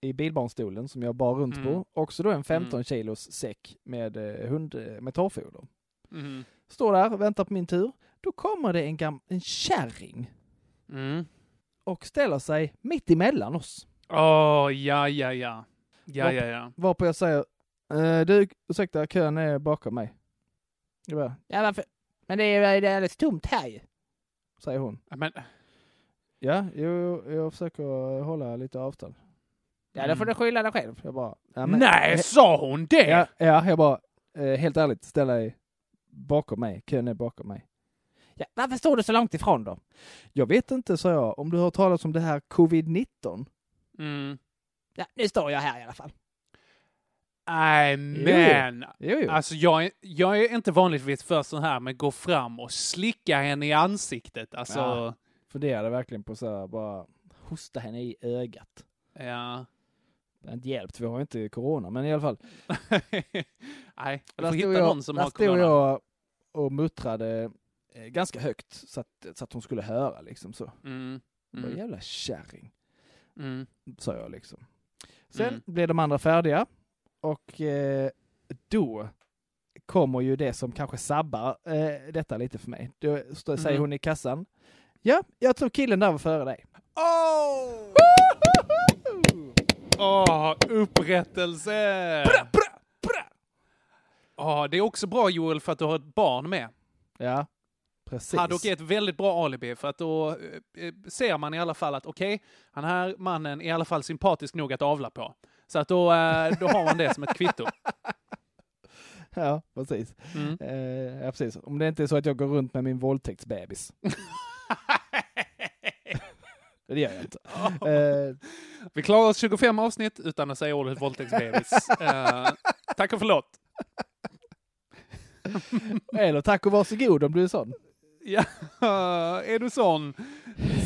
i bilbarnstolen som jag bar runt Mm. på. Också då en 15 Mm. kilos säck med eh, hund, med torrfoder. Mhm. Står där, väntar på min tur. Då kommer det en, gam- en kärring Mm. och ställer sig mitt emellan oss. Åh, ja, ja, ja. Ja, Hopp. ja, ja. Varpå jag säger, eh, du, ursäkta, kön är bakom mig. Jag bara, ja varför? Men det är, det är alldeles tomt här ju. Säger hon. Men, Ja, jo, jag försöker hålla lite avstånd. Ja, Mm. då får du skylla dig själv. Jag bara, ja, men- nej, sa hon det? Ja, ja, jag bara, eh, helt ärligt, ställ dig bakom mig. Kön är bakom mig. Ja, varför står du så långt ifrån då? Jag vet inte, sa jag, om du har talas om det här covid-19? Mm. Ja, nu står jag här i alla fall. Nej, men. Jo, jo. Alltså jag är, jag är inte vanligtvis för sån här med gå fram och slicka henne i ansiktet. Alltså, Ja. Funderade verkligen på så här, bara hosta henne i ögat. ja. Det har inte hjälpt, vi har inte corona, men i alla fall. Nej, du Där får stod hitta jag, någon som där har stod corona. jag och muttrade eh, ganska högt så att, så att hon skulle höra liksom så. Mm. Vad Mm. jävla kärring, Mm. sa jag liksom. Sen Mm. blev de andra färdiga och eh, då kommer ju det som kanske sabbar eh, detta lite för mig. Då stå, säger Mhm. hon i kassan. Ja, jag tror killen där var före dig. Åh! Åh, upprättelse! Ja, det är också bra Joel för att du har ett barn med. Ja, precis. Haddock är ett väldigt bra alibi för att då eh, eh, ser man i alla fall att okej, han här mannen är i alla fall sympatisk nog att avla på. Så att då, eh, då har man det som ett kvitto. Ja, precis. Mm. Eh, ja, precis. Om det inte är så att jag går runt med min våldtäktsbebis. det gör jag inte. Eh, Vi klarar oss 25 avsnitt utan att säga ordet våldtäktsbebis. Eh, tack och förlåt. eller tack och varsågod om du är sån. Ja, är du sån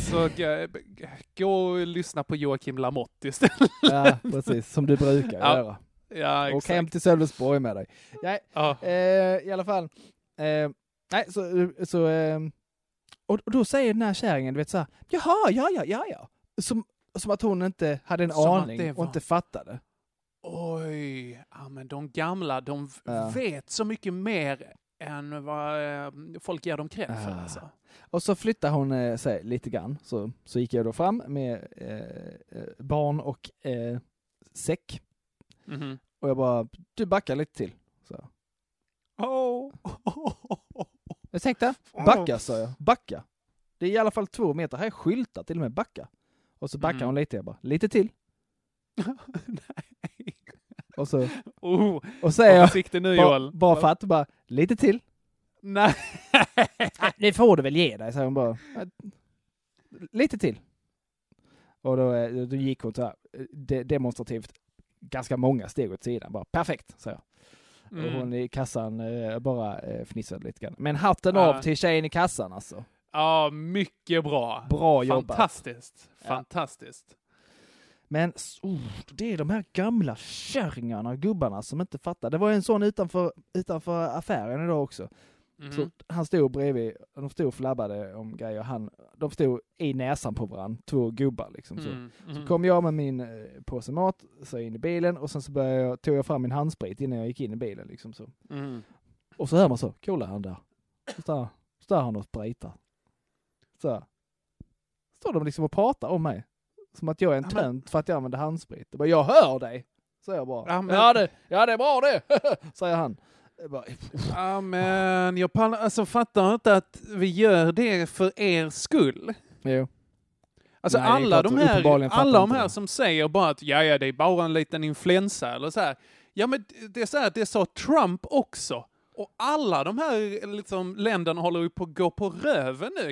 så gå och lyssna på Joakim Lamotte istället. Ja, precis. Som du brukar Ja, göra. Ja, Och exakt. hem till Sölvesborg med dig. Ja, Ja. eh, I alla fall. Eh, nej, så, så eh, och, och då säger den här kärringen, du vet så här, jaha, ja, ja, ja, ja. Som, som att hon inte hade en Som aning det och var- inte fattade. Oj, ja, men de gamla, de Ja. vet så mycket mer än vad eh, folk ger dem cred för. Ah. Alltså. Och så flyttade hon eh, sig lite grann. Så, så gick jag då fram med eh, eh, barn och eh, säck. Mhm. Och jag bara, du backar lite till. Så. Oh. Tänkte, backa sa jag, backa. Det är i alla fall två meter, här är skyltar till och med, backa. Och så backar Mm. hon lite, jag bara, lite till. Nej. Och så, Oh, och säger jag, nu bara, Joel. bara för att, bara, lite till. Nej. Det får du väl ge dig, säger hon bara. Lite till. Och då, eh, då gick hon så här, de, demonstrativt ganska många steg åt sidan. Bara perfekt, sa jag. Och Mm. hon i kassan eh, bara eh, fnissade lite grann. Men hatten Ja. av till tjejen i kassan alltså. Ja, mycket bra. Bra jobbat. Fantastiskt. Fantastiskt. Men oh, det är de här gamla kärringarna och gubbarna som inte fattar. Det var en sån utanför, utanför affären idag också. Mhm. Så han stod bredvid, de stod och flabbade om grejer. Han, de stod i näsan på varandra, två gubbar liksom. Så. Mm, Så mhm. kom jag med min eh, påse mat, så in i bilen och sen så började jag, tog jag fram min handsprit innan jag gick in i bilen. Liksom så. Mm. Och så hör man så, kolla han där. Så står, han och spritar. Så. Står de liksom och pratar om mig. Som att jag är en Ja, tönt för att jag använder handsprit. Jag bara, jag hör dig! Säger jag bara. Ja, Ja, men- det, ja det är bra det! Säger han. Jag bara, Ja, men jag pallar, alltså, fattar inte att vi gör det för er skull. jo. Alltså Nej, alla, de här, alla de här som säger bara att ja, ja, det är bara en liten influensa eller så här. Ja, men det är så här, det sa Trump också. Och alla de här liksom, länderna håller ju på att gå på röven nu.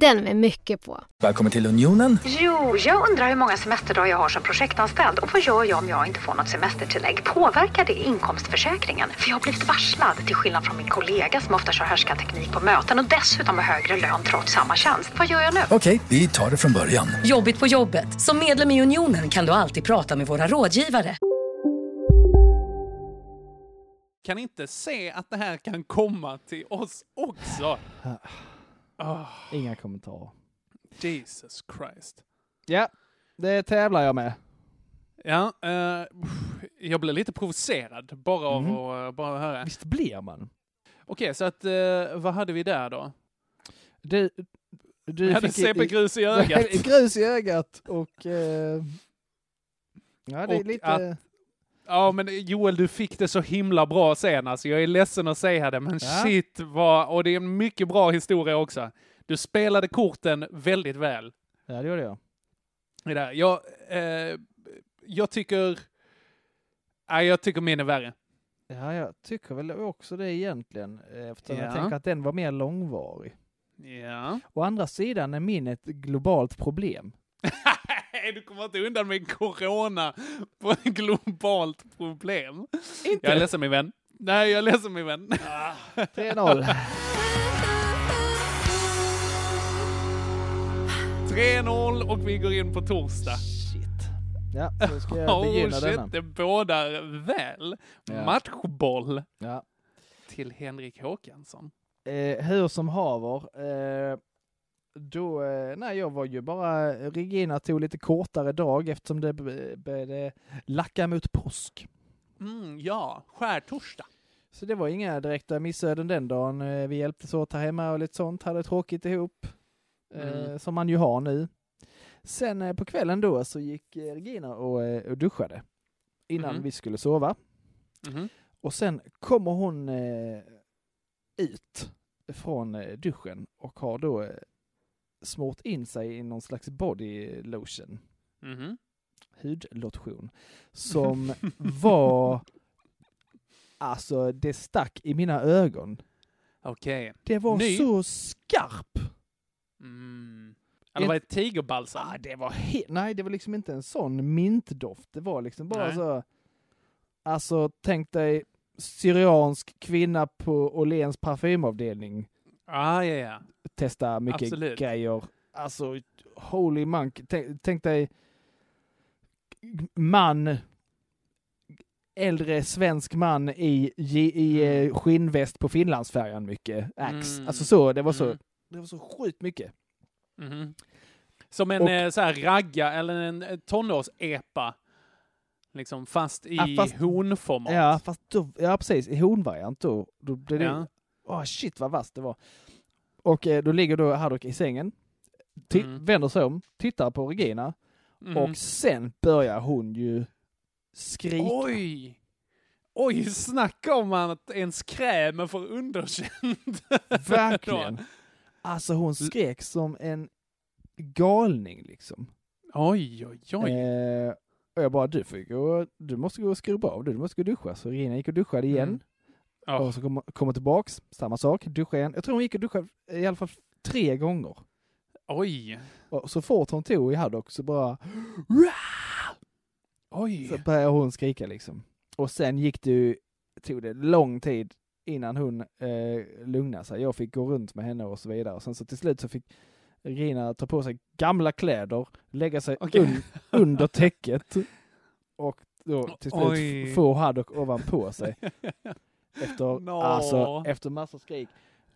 Den med mycket på. Välkommen till Unionen. Jo, jag undrar hur många semesterdagar jag har som projektanställd och vad gör jag om jag inte får något semestertillägg? Påverkar det inkomstförsäkringen? För jag har blivit varslad, till skillnad från min kollega som ofta kör härskarteknik på möten och dessutom har högre lön trots samma tjänst. Vad gör jag nu? Okej, vi tar det från början. Jobbigt på jobbet. Som medlem i Unionen kan du alltid prata med våra rådgivare. Kan inte se att det här kan komma till oss också. Oh, Inga kommentarer. Jesus Christ. Ja, det tävlar jag med. Ja, eh, jag blev lite provocerad bara av Mhm. att eh, bara höra. Visst blir man? Okej, så att eh, vad hade vi där då? Du, du Vi hade CP-grus i ögat. grus i ögat och... Eh, ja, det är Och lite... att- Ja, men Joel, du fick det så himla bra sen. Alltså, jag är ledsen att säga det, men Ja. shit vad... Och det är en mycket bra historia också. Du spelade korten väldigt väl. Ja, det gjorde jag. Det där. Jag, eh, jag tycker... Nej, jag tycker min är värre. Ja, jag tycker väl också det egentligen, eh, eftersom jag Ja. tänker att den var mer långvarig. Ja. Å andra sidan är min ett globalt problem. Nej, du kommer inte undan med corona på ett globalt problem. Inte? Jag är ledsen min vän. Nej, jag är ledsen min vän. 3-0. 3-0 och vi går in på torsdag. Shit. Ja, då ska jag Oh begynna shit, denna. det bådar väl. Ja. Matchboll Ja. till Henrik Håkansson. Eh, hur som haver, eh, då, eh, nej jag var ju bara, Regina tog lite kortare dag eftersom det började lacka mot påsk. Mm, ja, skärtorsdag. Så det var inga direkta missöden den dagen. Eh, Vi hjälptes åt här hemma och lite sånt, hade tråkigt ihop. Eh, Mm. Som man ju har nu. Sen eh, på kvällen då så gick eh, Regina och, eh, och duschade innan Mhm. vi skulle sova. Mhm. Och sen kommer hon eh, ut från eh, duschen och har då eh, smort in sig i någon slags body lotion, Mhm. hudlotion, som var, alltså det stack i mina ögon. Okej. Det var Ny? så skarp. Mm. Eller var det tigerbalsam? Ah, det var Nej, det var liksom inte en sån mintdoft. Det var liksom bara Nej. så, alltså tänk dig syriansk kvinna på Åhléns parfymavdelning. Ah, ja, ja. testa mycket Absolut. grejer. Alltså, holy monk. Tänk, tänk dig man, äldre svensk man i, i, eh, skinnväst på Finlandsfärjan mycket. Ax. Mm. Alltså så, det var så, Mm. det var så sjukt mycket. Mhm. Som en Och- eh, så här ragga eller en eh, tonårsepa. Liksom fast i Ja, fast- honformat. Ja, fast då, ja precis, i honvariant då, då blev det, Ja. Åh shit vad vasst det var. Och eh, då ligger då Haddock i sängen, Mm. vänder sig om, tittar på Regina Mhm. och sen börjar hon ju skrika. Oj! Oj, snacka om att ens kräm för underkänd. Verkligen. Alltså hon skrek som en galning liksom. Oj, oj, oj. Eh, och jag bara, du får gå, du måste gå och skrubba av du måste gå och duscha. Så Regina gick och duschade igen. Mm. Ja. Och så kom, kommer tillbaks, samma sak, duscha igen. Jag tror hon gick och duschade i alla fall tre gånger. Oj. Och så fort hon tog i Haddock så bara Oj. så började hon skrika liksom. Och sen gick det ju, tog det lång tid innan hon eh, lugnade sig. Jag fick gå runt med henne och så vidare. Och sen så till slut så fick Regina ta på sig gamla kläder, lägga sig Okej. un, under täcket och då till slut Oj. få Haddock ovanpå sig. Efter, No. alltså, efter massa skrik.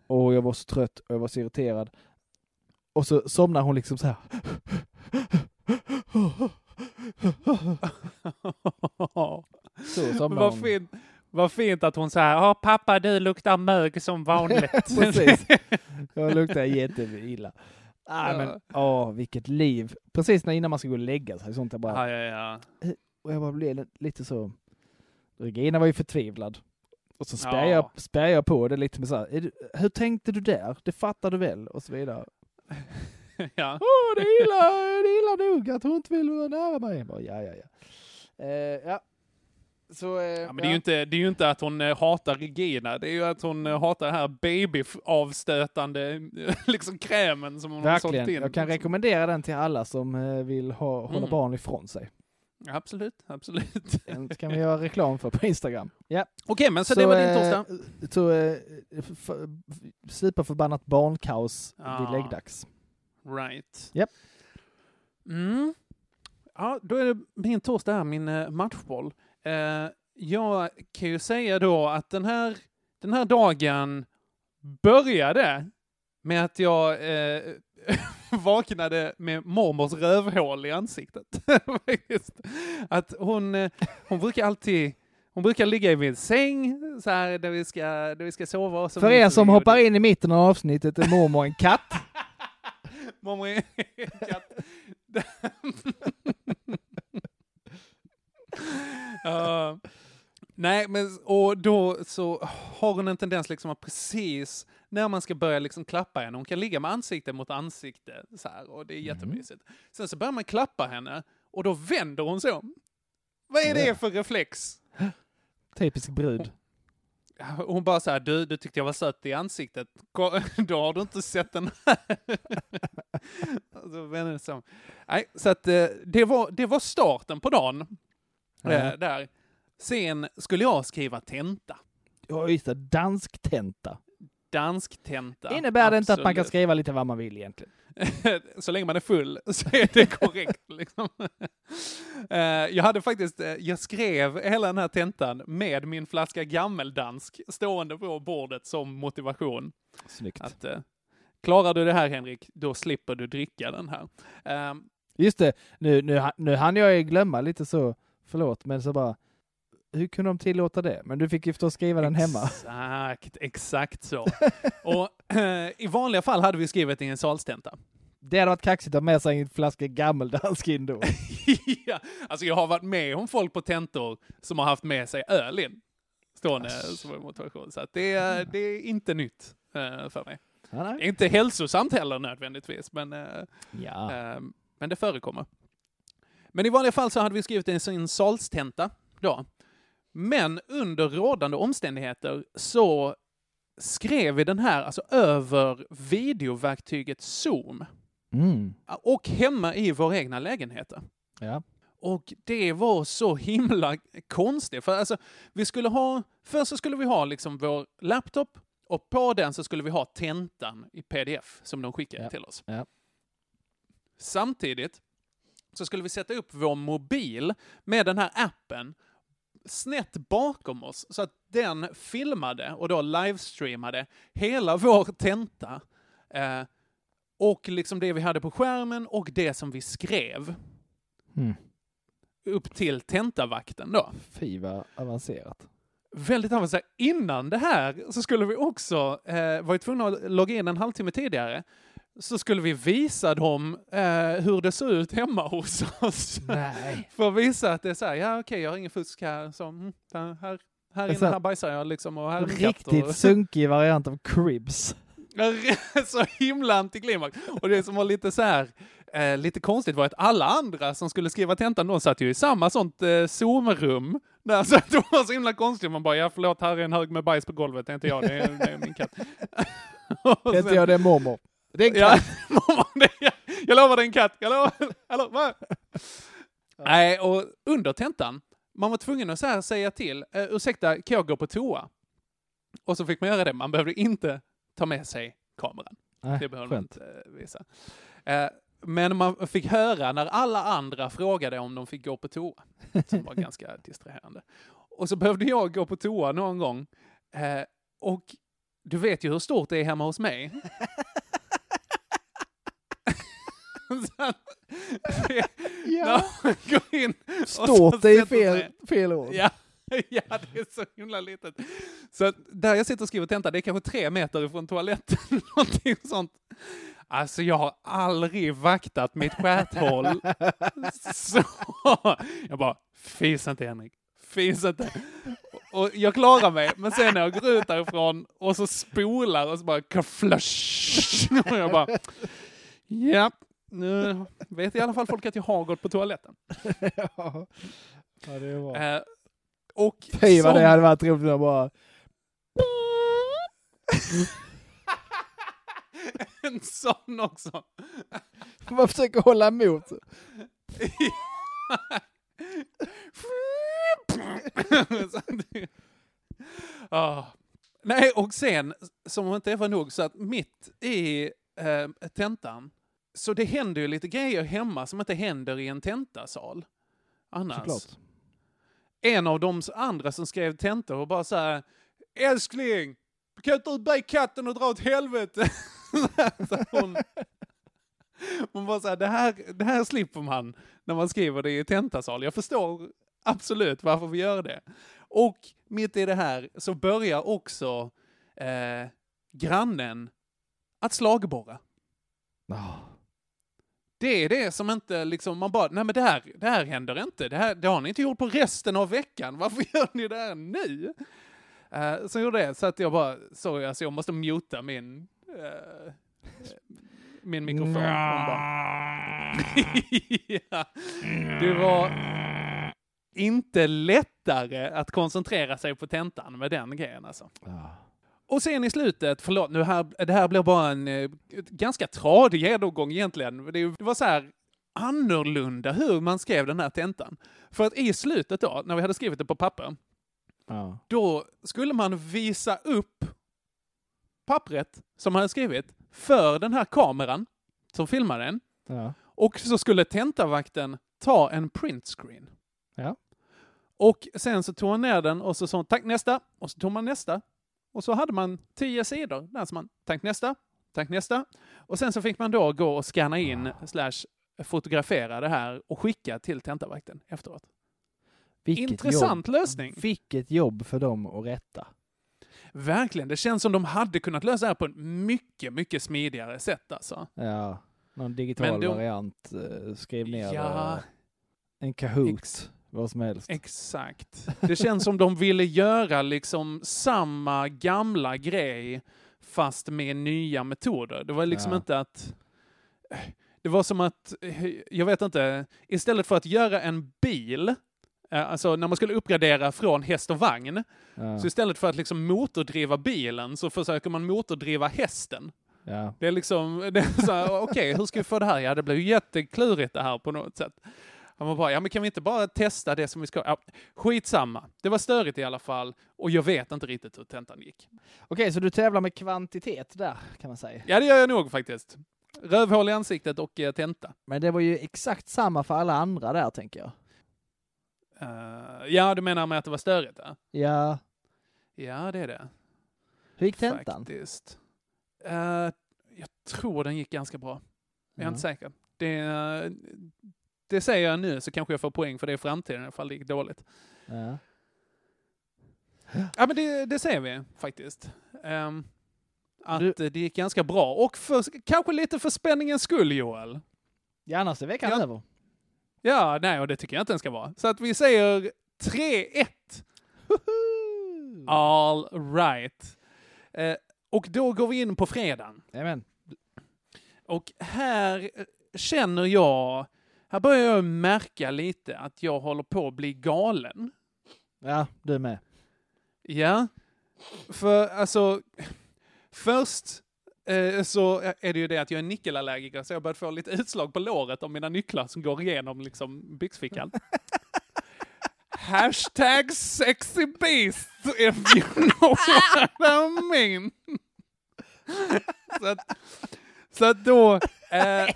Och jag var så trött och jag var så irriterad. Och så somnar hon liksom så här. Så somnar vad hon. fint, vad fint att hon säger ja pappa du luktar mög som vanligt. Precis. Jag luktar jätteilla. Ah, Ja. men åh, vilket liv. Precis när innan man ska gå och lägga sig. Sånt jag bara, ja, ja, ja. och jag bara blev li- lite så... Regina var ju förtvivlad. Och så spär, Ja. jag, spär jag på det lite med så här, är du, hur tänkte du där? Det fattar du väl? Och så vidare. ja. Åh, det är illa, det är illa nog att hon inte vill vara nära mig. Bara, ja, ja, ja. Eh, ja. Så, eh, Ja, men det, är ju inte, det är ju inte att hon eh, hatar Regina, det är ju att hon eh, hatar den här baby-avstötande liksom krämen som hon har sålt Verkligen. in. Jag kan rekommendera den till alla som eh, vill ha, hålla Mm. barn ifrån sig. Absolut, absolut. Den kan vi göra reklam för på Instagram. Ja. Okej, men så, det var din eh, torsdag? Så eh, f- f- superförbannat barnkaos Ja. vid läggdags. Right. Japp. Mm. Ja, då är det min torsdag här, min eh, matchboll. Eh, jag kan ju säga då att den här, den här dagen började med att jag eh, vaknade med mormors rövhål i ansiktet. Att hon, eh, hon brukar alltid hon brukar ligga i min säng så här, där, vi ska, där vi ska sova. För er som hoppar in i mitten av avsnittet är mormor en katt. Mormor är en katt. Ja. nej, men och då så har hon en tendens liksom att precis när man ska börja liksom klappa henne. Hon kan ligga med ansikte mot ansikte så här och det är jättemysigt. Sen så börjar man klappa henne och då vänder hon sig om. Vad är det för reflex? Typisk brud. Hon bara så här, du, du tyckte jag var söt i ansiktet. Då har du inte sett den här. så vänder det sig om. Nej, så att eh, det var, det var starten på dagen. Eh, där. Sen skulle jag skriva tenta. Ja, just det. Dansk tenta. Dansk tenta. Innebär det inte att man kan absolut. skriva lite vad man vill egentligen? så länge man är full så är det korrekt. Liksom. Eh, jag hade faktiskt, eh, jag skrev hela den här tentan med min flaska gammeldansk stående på bordet som motivation. Snyggt. Att, eh, klarar du det här Henrik, då slipper du dricka den här. Ehm, Just det, nu, nu, nu hann jag glömma lite så, förlåt, men så bara, hur kunde de tillåta det? Men du fick ju förstås skriva den hemma. Exakt, exakt så. Och eh, i vanliga fall hade vi skrivit i en salstenta. Det hade varit kaxigt att ha med sig en flaska gammeldansk in då. ja, alltså jag har varit med om folk på tentor som har haft med sig öl in. Stående som motivation. Så det, är- det är inte nytt eh, för mig. Ja, nej. Inte hälsosamt heller nödvändigtvis, men, eh, Ja. eh, men det förekommer. Men i vanliga fall så hade vi skrivit en salstenta då. Men under rådande omständigheter så skrev vi den här alltså över videoverktyget Zoom. Mm. Och hemma i våra egna lägenheter. Ja. Och det var så himla konstigt. För alltså, vi skulle ha, först så skulle vi ha liksom vår laptop och på den så skulle vi ha tentan i pdf som de skickade Ja. till oss. Ja. Samtidigt så skulle vi sätta upp vår mobil med den här appen snett bakom oss så att den filmade och då livestreamade hela vår tenta. Eh, och liksom det vi hade på skärmen och det som vi skrev Mm. upp till tentavakten då. Fy vad avancerat. Väldigt avancerat. Innan det här så skulle vi också, eh, var ju tvungna att logga in en halvtimme tidigare, så skulle vi visa dem eh, hur det såg ut hemma hos oss. Nej. För att visa att det är så här, ja okej, jag har ingen fusk här, så mm, här, här är inne här bajsar jag liksom och här är. Riktigt Och, sunkig variant av Cribs. så himla antiklimax. Och det som var lite så här, eh, lite konstigt var att alla andra som skulle skriva tentan, de satt ju i samma sånt eh, Zoom-rum. Där, så det var så himla konstigt. Man bara, ja förlåt, här är en hög med bajs på golvet, det är inte jag, det är, det är min katt. Och Vet sen- jag, det är mormor. Det är en Ja, katt. jag lovar det är en katt. Jag lovar. Hallå, vad? Nej, och under tentan, man var tvungen att så här säga till, uh, ursäkta, kan jag gå på toa? Och så fick man göra det. Man behövde inte ta med sig kameran. Nej, det behövde man inte eh, visa. Eh, men man fick höra när alla andra frågade om de fick gå på toa. Som var ganska distraherande. Och så behövde jag gå på toa någon gång. Eh, och du vet ju hur stort det är hemma hos mig. När man går in Stort är sätter fel, fel ord. Ja, ja, det är så himla litet. Så där jag sitter och skriver tenta, det är kanske tre meter ifrån toaletten. Någonting sånt. Alltså jag har aldrig vaktat mitt stjärthål så. Jag bara, fis inte Henrik, fis inte. Och jag klarar mig, men sen när jag går ut därifrån och så spolar och så bara kaflash. Och jag bara, ja, nu vet i alla fall folk att jag har gått på toaletten. ja. ja, det är bra. Eh, och Fy vad som- det hade varit roligt att bara... en sån också. Man försöker hålla emot. Ah. Nej, och sen, som om inte det var nog, så att mitt i eh, tentan, så det händer ju lite grejer hemma som inte händer i en tentasal. Annars. Såklart. En av de andra som skrev tentor och bara så här, älskling, kan inte du be katten att dra åt helvete? hon, hon bara så här, det här, det här slipper man när man skriver det i tentasal. Jag förstår absolut varför vi gör det. Och mitt i det här så börjar också eh, grannen att slagborra. Det är det som inte liksom, man bara, nej men det här, det här händer inte. Det, här, det har ni inte gjort på resten av veckan. Varför gör ni det här nu? Uh, så gjorde det, så att jag bara, sorry, alltså jag måste muta min, eh, min mikrofon. Bara, ja, det var inte lättare att koncentrera sig på tentan med den grejen alltså. Och sen i slutet, förlåt, nu här, det här blir bara en eh, ganska tradig genomgång egentligen. Det, det var så här annorlunda hur man skrev den här tentan. För att i slutet då, när vi hade skrivit det på papper, Ja. då skulle man visa upp pappret som man hade skrivit för den här kameran som filmar den. Ja. Och så skulle tentavakten ta en printscreen. Ja. Och sen så tog han ner den och så sa han tack nästa. Och så tog man nästa. Och så hade man tio sidor. Där sa man tack nästa, tack nästa. Och sen så fick man då gå och scanna in slash fotografera det här och skicka till tentavakten efteråt. Vilket Intressant jobb. lösning. Vilket jobb för dem att rätta. Verkligen. Det känns som de hade kunnat lösa det här på ett mycket, mycket smidigare sätt alltså. Ja, någon digital de- variant. eh, Skriv ner Ja. eh, en Kahoot, vad som helst. Exakt. Det känns som de ville göra liksom samma gamla grej fast med nya metoder. Det var liksom Ja. inte att... Det var som att, jag vet inte, istället för att göra en bil, eh, alltså när man skulle uppgradera från häst och vagn, Ja. så istället för att liksom motordriva bilen så försöker man motordriva hästen. Ja. Det är liksom, det är så här, okej, hur ska vi få det här? Ja, det blir ju jätteklurigt det här på något sätt. Han var bara, ja men kan vi inte bara testa det som vi ska? Ja, skitsamma. Det var störigt i alla fall och jag vet inte riktigt hur tentan gick. Okej, så du tävlar med kvantitet där, kan man säga. Ja, det gör jag nog faktiskt. Rövhål i ansiktet och eh, tenta. Men det var ju exakt samma för alla andra där, tänker jag. Eh, ja, du menar med att det var störigt? Ja, Ja, ja det är det. hur gick tentan? Faktiskt. Eh, jag tror den gick ganska bra. Jag är Ja. inte säker. Det, det säger jag nu så kanske jag får poäng för det i framtiden ifall det gick dåligt. Ja. Ja, men det, det ser vi faktiskt. Ehm, att eh, det gick ganska bra. Och för, kanske lite för spänningens skull, Joel. Ja, annars är veckan Ja. över. Ja, nej, och det tycker jag inte den ska vara. Så att vi säger 3-1. All right. Eh, och då går vi in på fredagen. Jajamän. Och här känner jag, här börjar jag märka lite att jag håller på att bli galen. Ja, du med. Ja, för alltså, först eh, så är det ju det att jag är nickelallergiker så jag börjat få lite utslag på låret av mina nycklar som går igenom liksom byxfickan. Hashtag sexy beast if you know what I mean. så, att, så att då... Eh,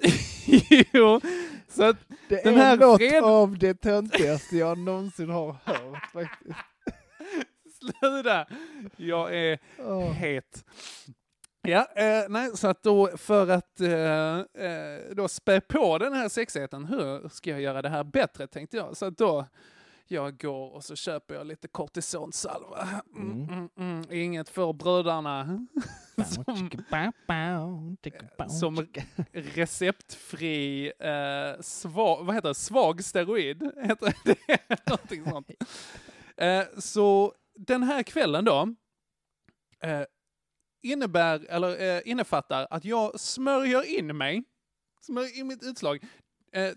jo, så att Det den är här något fred- av det töntigaste jag någonsin har hört faktiskt. Sluta! Jag är Åh. het. Ja, eh, nej, så att då för att eh, eh, då spä på den här sexigheten, hur ska jag göra det här bättre tänkte jag. Så att då jag går och så köper jag lite kortisonsalva. Mm, mm, mm, inget för bröderna. som, som receptfri, eh, svag, vad heter det, svag steroid. Heter det någonting sånt. Eh, så den här kvällen då, eh, innebär, eller eh, innefattar att jag smörjer in mig, smörjer in mitt utslag, eh,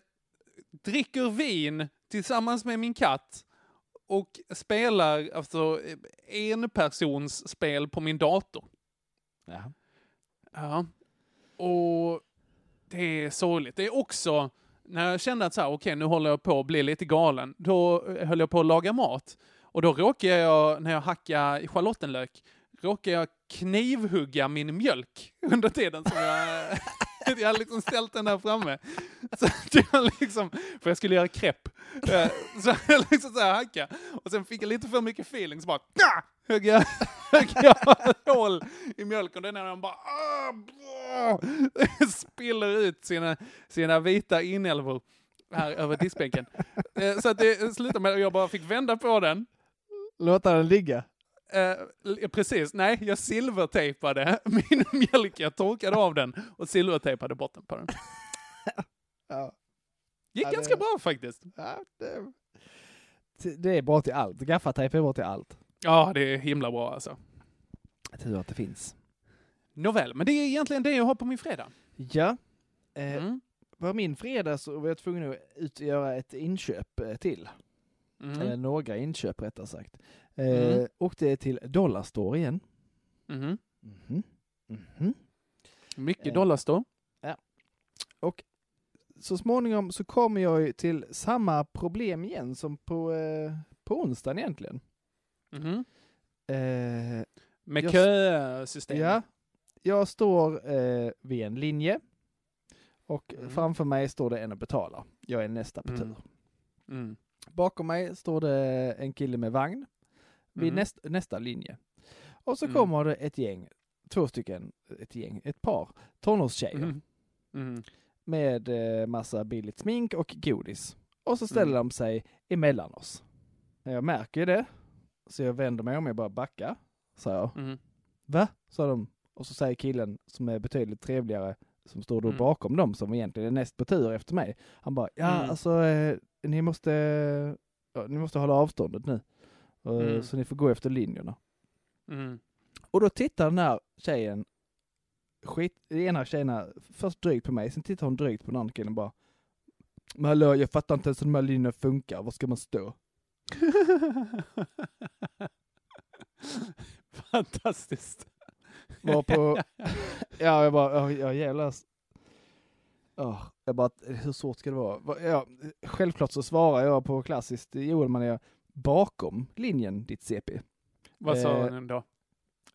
dricker vin tillsammans med min katt och spelar alltså eh, enpersonsspel på min dator. Ja. Ja. Och det är sorgligt. Det är också, när jag kände att så här, okej, nu håller jag på att bli lite galen, då eh, höll jag på att laga mat. Och då råkade jag, när jag hackade schalottenlök, råkade jag knivhugga min mjölk under tiden som jag... jag hade liksom ställt den där framme. Så jag liksom, för jag skulle göra krepp. Eh, så jag liksom så här hacka. Och sen fick jag lite för mycket feeling så bara ah! högg jag, högg jag hål i mjölken. Den här bara ah, spiller ut sina, sina vita inälvor här över diskbänken. Eh, så att det slutade med att jag bara fick vända på den. Låta den ligga. L- precis, nej, jag silvertejpade min mjölk, jag torkade av den och silvertejpade botten på den. Ja. Gick Ja, det- ganska bra faktiskt. Ja, det... det är bra till allt. Gaffatejp är bra till allt. Ja, det är himla bra alltså. Tur att det finns. Nåväl, men det är egentligen det jag har på min fredag. Ja. Eh, Mm. På min fredag så var jag tvungen att göra ett inköp eh, till. Mm. Eller några inköp rättare sagt. Eh, Mm. Åkte till Dollarstore igen. Mhm. Mhm. Mhm. Mycket Eh. dollarstore. Ja. Och så småningom så kommer jag till samma problem igen som på, eh, på onsdagen egentligen. Mhm. Eh, Med jag- kösystem. Ja. Jag står eh, vid en linje och Mm. framför mig står det en och betalar. Jag är nästa på Mm. tur. Mm. Bakom mig står det en kille med vagn vid Mm. näst, nästa linje. Och så Mm. kommer det ett gäng, två stycken, ett gäng, ett par tonårstjejer. Mhm. med eh, massa billigt smink och godis. Och så ställer Mm. de sig emellan oss. Jag märker det, så jag vänder mig om, jag bara backar, sa jag. Mhm. Va? sa de. Och så säger killen som är betydligt trevligare, som står då Mm. bakom dem, som egentligen är näst på tur efter mig. Han bara, ja Mm. alltså eh, ni måste, ja, ni måste hålla avståndet nu. Eh, Mm. Så ni får gå efter linjerna. Mhm. Och då tittar den här tjejen, skit, den ena tjejen först drygt på mig, sen tittar hon drygt på den andra killen bara. Men hallå, jag fattar inte ens hur de här linjerna funkar, var ska man stå? Fantastiskt. Var på, ja jag bara, ja, jävlar. Ja, jag bara, hur svårt ska det vara? Va- Ja, självklart så svarar jag på klassiskt Joel Mané bakom linjen, ditt CP. Vad sa Eh, hon då?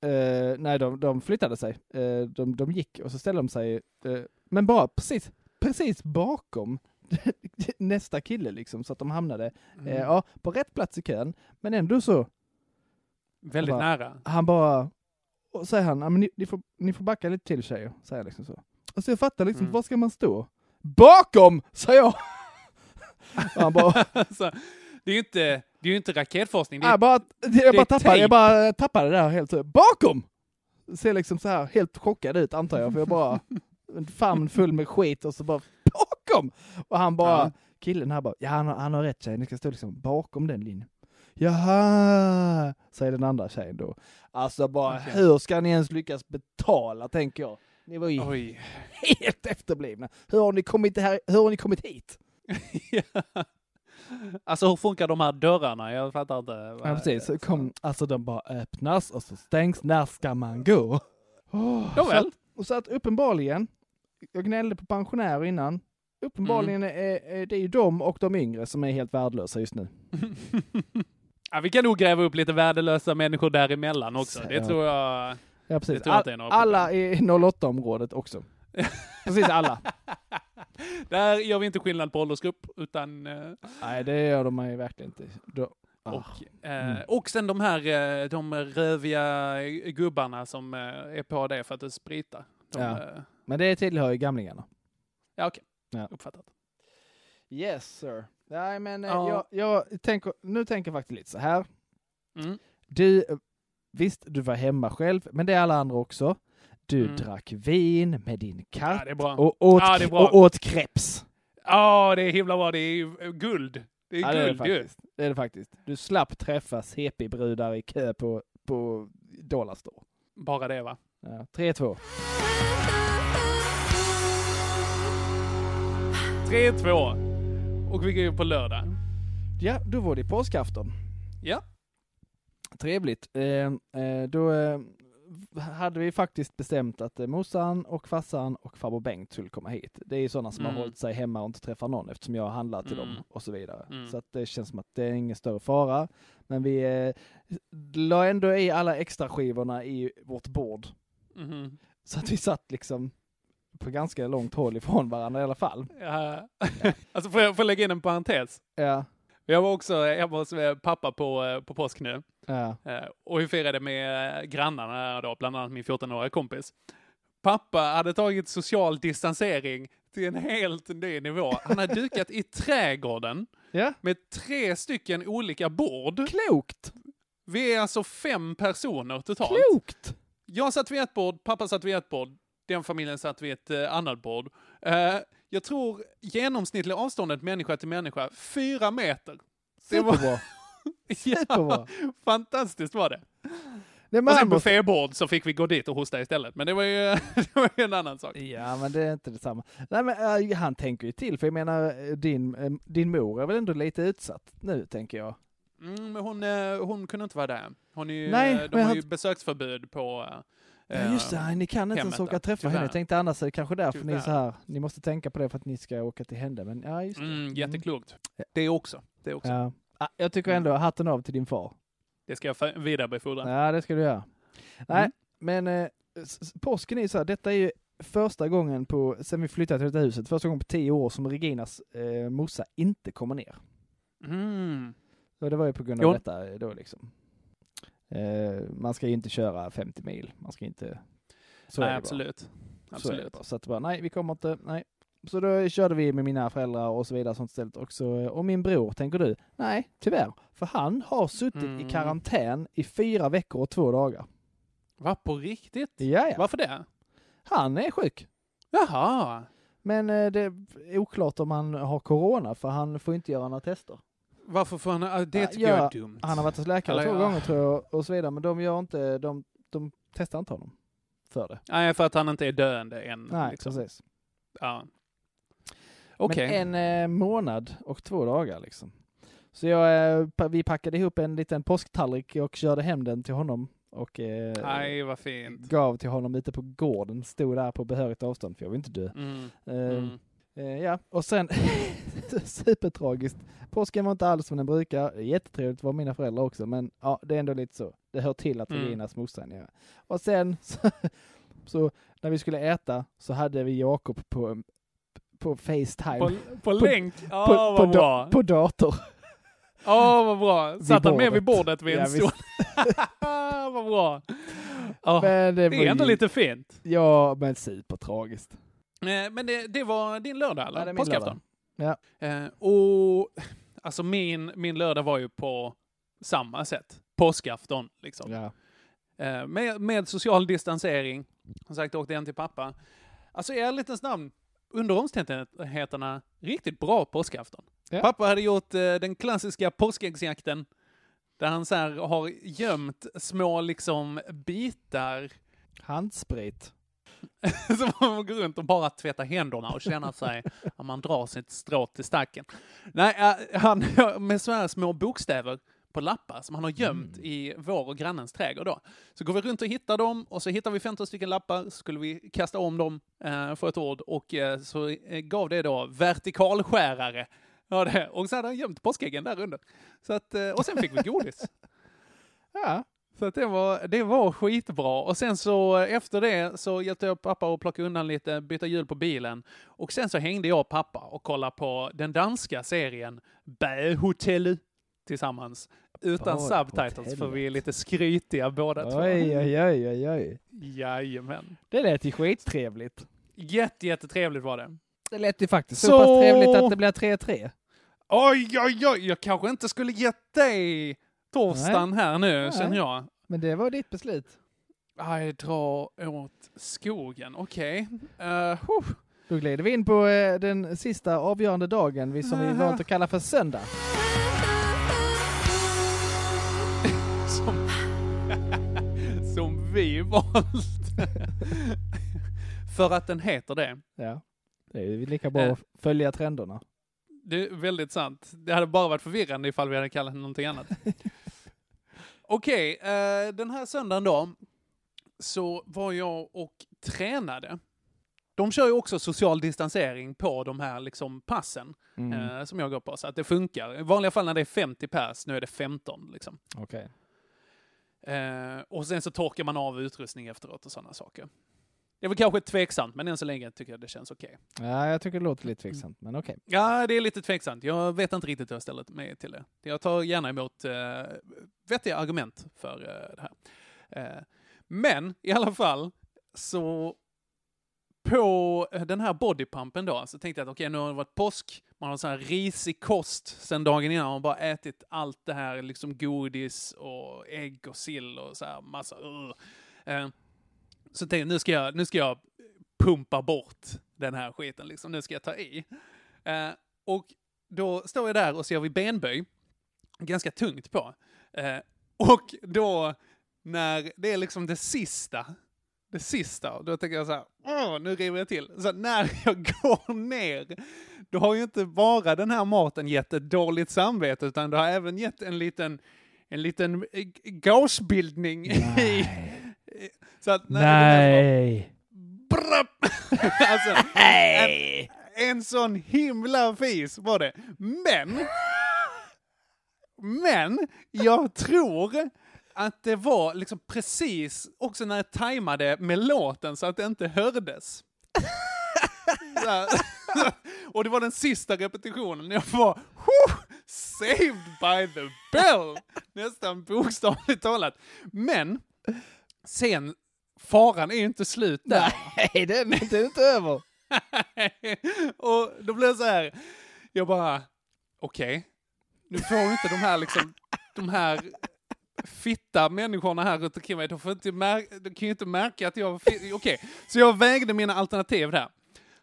Eh, nej, de, de flyttade sig. Eh, de, de gick och så ställde de sig, eh, men bara precis, precis bakom nästa kille liksom, så att de hamnade Mm. eh, ja, på rätt plats i kön, men ändå så. Väldigt han bara- nära. Han bara, och säger han, "Ja, men ni, ni, får, ni får backa lite till tjejer, säger liksom så. Alltså jag fattar liksom, Mm. var ska man stå? Bakom, säger jag! han bara, alltså, det är ju inte, det är ju inte raketforskning. Det är, jag bara, jag det är bara, tejp. jag bara tappade det där helt. Bakom! Ser liksom så här helt chockad ut antar jag, för jag bara en famn full med skit och så bara bakom! Och han bara, Ja. killen här bara, ja han har, han har rätt tjej, ni ska stå liksom bakom den linjen. Jaha, säger den andra tjejen då. Alltså bara, Okej. hur ska ni ens lyckas betala, tänker jag. Ni var ju Oj. helt efterblivna. Hur har ni kommit, här, hur har ni kommit hit? ja. Alltså hur funkar de här dörrarna? Jag fattar inte. Ja, precis. Så kom, alltså de bara öppnas och så stängs. När ska man gå? Oh, Nåväl. så, och så att uppenbarligen, jag gnällde på pensionärer innan, uppenbarligen Mm. är, är det ju de och de yngre som är helt värdelösa just nu. Ja, vi kan nog gräva upp lite värdelösa människor däremellan också. Så, Det ja. tror jag. Ja, Det precis. All, alla i 08-området också. precis alla. Där gör vi inte skillnad på åldersgrupp, utan... eh, Nej, det gör de ju verkligen inte. Då, ah. Och, eh, Mm. och sen de här eh, de röviga gubbarna som eh, är på det för att det spritar. De, Ja. Men det tillhör ju gamlingarna. ja okej. Ja. Uppfattat. Yes sir. Nej men Ja. jag, jag tänker, nu tänker jag faktiskt lite så här. Mm. Du, visst du var hemma själv, men det är alla andra också. Du Mm. drack vin med din katt Ja, och, åt, Ja, och åt kreps. Ja, det är himla bra. Det är eh, guld. Det är Ja, det är det guld ju. Det är det faktiskt. Du slapp träffa CP-brudar i kö på, på Dollarstore. Bara det va? Ja, 3-2. 3-2. Och vi går ju på lördag. Ja, då var det påskafton. Ja. Trevligt. Eh, eh, då eh, hade vi faktiskt bestämt att eh, morsan och farsan och farbror Bengt skulle komma hit. Det är ju sådana som Mm. har hållit sig hemma och inte träffar någon eftersom jag har handlat till Mm. dem och så vidare. Mm. Så att det känns som att det är ingen större fara. Men vi eh, la ändå i alla extra skivorna i vårt bord. Mhm. Så att vi satt liksom på ganska långt håll ifrån varandra i alla fall. Ja. alltså får jag, får jag lägga in en parentes? Ja. Jag var också hemma hos eh, pappa på, eh, på påsk nu. Ja. Eh, Och vi firade med grannarna då, bland annat min 14-åriga kompis. Pappa hade tagit social distansering till en helt ny nivå. Han hade dukat i trädgården Ja. med tre stycken olika bord. Klokt! Vi är alltså fem personer totalt. Klokt! Jag satt vid ett bord, pappa satt vid ett bord, den familjen satt vid ett eh, annat bord. Eh, jag tror genomsnittliga avståndet människa till människa, fyra meter. Det var, Superbra. Superbra. Fantastiskt var det. Men och sen buffébord så fick vi gå dit och hosta istället. Men det var ju, det var ju en annan sak. Ja, men det är inte detsamma. Nej, men äh, han tänker ju till, för jag menar, äh, din, äh, din mor är väl ändå lite utsatt nu, tänker jag. Mm, men hon, eh, hon kunde inte vara där. Hon är ju, Nej, eh, de har ju besöksförbud på eh, Ja, just det, ni kan inte ens åka och träffa tyvärr. henne. Jag tänkte annars är det kanske därför ni är Tyvärr. så här, ni måste tänka på det för att ni ska åka till henne. Men ja, just det. Mm, jätteklokt. Det också. Det också. Ja. Ah, Jag tycker ändå hatten av till din far. Det ska jag vidarebefordra. Ja, det ska du göra. Nej, Mm. men eh, påsken är ju så här, detta är ju första gången på, sen vi flyttade till det här huset, första gången på tio år som Reginas eh, morsa inte kommer ner. Mm. Och det var ju på grund av Jo. detta eh, då liksom. Eh, man ska ju inte köra 50 mil, man ska inte... Så Nej, det bara. absolut. Så Absolut. bara. Så att bara, nej vi kommer inte, nej. Så då körde vi med mina föräldrar och så vidare sånt stället också. Och min bror, tänker du? Nej, tyvärr. För han har suttit Mm. i karantän i fyra veckor och två dagar. Va, på riktigt? Ja, ja. Varför det? Han är sjuk. Jaha. Men eh, det är oklart om han har corona för han får inte göra några tester. Varför får han... ah, Det Ja, tycker jag är dumt. Han har varit hos läkare Eller två ja. gånger tror jag och så vidare men de gör inte, de, de testar inte honom för det. Nej, för att han inte är döende än. Nej, liksom. precis. Ja. Okej. Men en eh, månad och två dagar liksom. Så jag, eh, vi packade ihop en liten påsktallrik och körde hem den till honom och eh, Nej, vad fint. gav till honom ute på gården. Stod där på behörigt avstånd för jag vill inte dö. Mm. Eh, Mm. Eh, ja, och sen supertragiskt. Påsken var inte alls som den brukar. Jättetrevligt var mina föräldrar också, men ja, det är ändå lite så. Det hör till att Mm. Reginas morsa är nere. Och sen så, så när vi skulle äta så hade vi Jakob på, på Facetime. På, på länk? Ja, på, vad på, bra. da, på dator. Ja, vad bra. Satt han med vid bordet. vid en Ja, stol? vad bra. Men det, det är ändå ju- lite fint. Ja, men supertragiskt. Eh, Men det, det var din lördag, eller? Ja, Påskafton? lördag. Eh, och alltså min, min lördag var ju på samma sätt. Påskafton, liksom. Ja. Eh, med, med social distansering. Som sagt, åkte hem till pappa. Alltså i ärlighetens namn, under omständigheterna, riktigt bra påskafton. Ja. Pappa hade gjort eh, den klassiska påskäggsjakten. Där han så här har gömt små liksom bitar Handsprit. så man går runt och bara tvättar händerna och känner sig, att man drar sitt strå till stacken. Nej, eh, han med så här små bokstäver på lappar som han har gömt i vår och grannens trädgård då. Så går vi runt och hittar dem och så hittar vi 15 stycken lappar, så skulle vi kasta om dem eh, för ett ord och eh, så eh, gav det då vertikalskärare. Ja, det. Och så hade han gömt påskäggen där under. Så att, och sen fick vi godis. Ja. Så att det, var, det var skitbra. Och sen så efter det så hjälpte jag pappa att plocka undan lite, byta hjul på bilen. Och sen så hängde jag och pappa och kollade på den danska serien Bähotellet tillsammans. Utan subtitles för Badhotellet. vi är lite skrytiga båda två. Oj, oj, oj, oj, oj. Jajamän. Det lät ju skittrevligt. Jätte, jättetrevligt var det. Det lät ju faktiskt så, Så- pass trevligt att det blir 3-3. Oj, oj, oj! Jag kanske inte skulle gett dig torsdagen här nu, Nej. känner jag. Men det var ditt beslut. Jag drar åt skogen. Okej. Eh, huh. Då glider vi in på eh, den sista avgörande dagen, vi, som vi valt att kalla för söndag. som, som vi valt. För att den heter det. Ja. Det är lika bra Eh. att följa trenderna. Det är väldigt sant. Det hade bara varit förvirrande ifall vi hade kallat den någonting annat. Okej, eh, den här söndagen då, så var jag och tränade. De kör ju också social distansering på de här liksom passen Mm. eh, som jag går på, så att det funkar. I vanliga fall när det är 50 pers, nu är det 15 liksom. Okej. Eh, och sen så torkar man av utrustning efteråt och sådana saker. Det är väl kanske tveksamt, men än så länge tycker jag det känns okej. Ja, jag tycker det låter lite tveksamt, men okej. Ja, det är lite tveksamt. Jag vet inte riktigt hur jag ställer mig till det. Jag tar gärna emot eh, vettiga argument för eh, det här. Eh, men i alla fall, så på den här bodypumpen då, så tänkte jag att okej, nu har det varit påsk, man har sån här risig kost sen dagen innan, man har bara ätit allt det här, liksom godis och ägg och sill och så här massa, uh. Så tänkte jag, nu ska jag, nu ska jag pumpa bort den här skiten, liksom. nu ska jag ta i. Eh, och då står jag där och så gör vi benböj. ganska tungt på. Eh, och då, när det är liksom det sista, det sista, då tänker jag så här, Åh, nu river jag till. Så när jag går ner, då har ju inte bara den här maten gett ett dåligt samvete, utan det har även gett en liten, en liten eh, gasbildning i... Så att Nej. Brapp! alltså, en, en sån himla fis var det. Men, men jag tror att det var liksom precis också när jag tajmade med låten så att det inte hördes. Och det var den sista repetitionen. Jag var "Whew, saved by the bell! Nästan bokstavligt talat. Men sen, faran är ju inte slut där. Nej, den är inte, inte över. och då blev det så här, jag bara, okej, nu får inte de här liksom, de här fitta människorna här runt omkring mig, de, får inte mär- de kan ju inte märka att jag var Okej, så jag vägde mina alternativ där.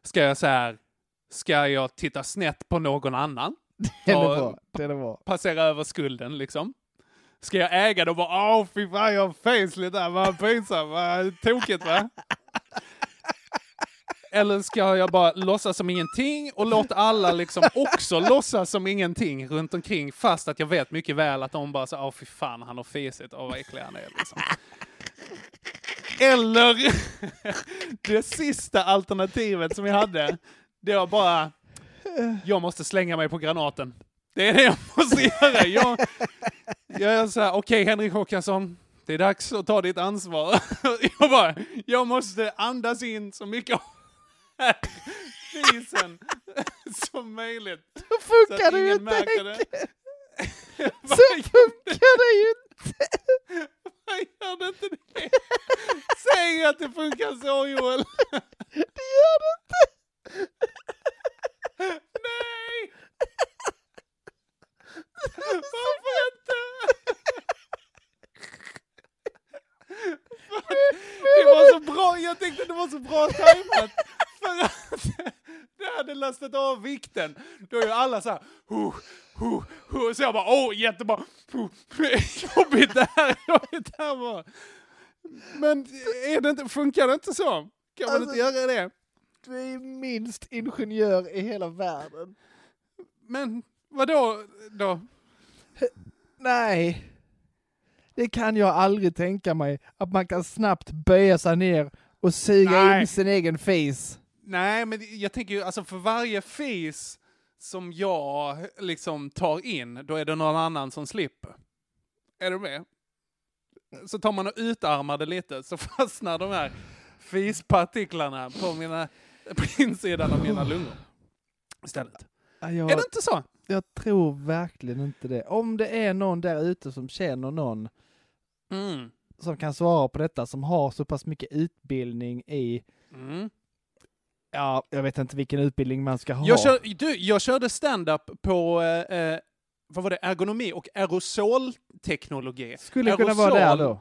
Ska jag så här, ska jag titta snett på någon annan? Den är bra. Den är bra. Passera över skulden liksom. Ska jag äga det och bara åh fy fan jag har facelit där, vad pinsamt, vad tokigt va? Eller ska jag bara låtsas som ingenting och låta alla liksom också låtsas som ingenting runt omkring fast att jag vet mycket väl att de bara så åh fy fan han har fisit, åh vad äcklig han är liksom. Eller det sista alternativet som jag hade, det var bara jag måste slänga mig på granaten. Det är det jag måste göra. Jag, jag är så här, okej Henrik Håkansson, det är dags att ta ditt ansvar. Jag bara, jag måste andas in så mycket av fisen som möjligt. Så så funkar att det ju inte. det. Så funkar det ju inte. Gör det inte det? Säg att det funkar så Joel. Det gör det inte. Nej! Varför inte? Det var så bra, jag tänkte det var så bra tajmat. För att det hade lastat av vikten. Då är ju alla så här, huh, huh, huh. Så jag bara, åh jättebra. Huh. Jobbigt det här, jobbigt det här var. Men är det inte, funkar det inte så? Kan man Alltså- inte göra det? Du är minst ingenjör i hela världen. Men vadå då? Nej. Det kan jag aldrig tänka mig. Att man kan snabbt böja sig ner och suga Nej. in sin egen face. Nej, men jag tänker ju alltså för varje fis som jag liksom tar in, då är det någon annan som slipper. Är du med? Så tar man och utarmar det lite så fastnar de här fispartiklarna på, mina, på insidan av mina lungor. Istället. Ja, Jag, Är det inte så? Jag tror verkligen inte det. Om det är någon där ute som känner någon Mm. som kan svara på detta, som har så pass mycket utbildning i, Mm. ja, jag vet inte vilken utbildning man ska ha. Jag, kör, du, jag körde stand-up på eh, eh, vad var det, ergonomi och aerosolteknologi. Skulle kunna vara där då.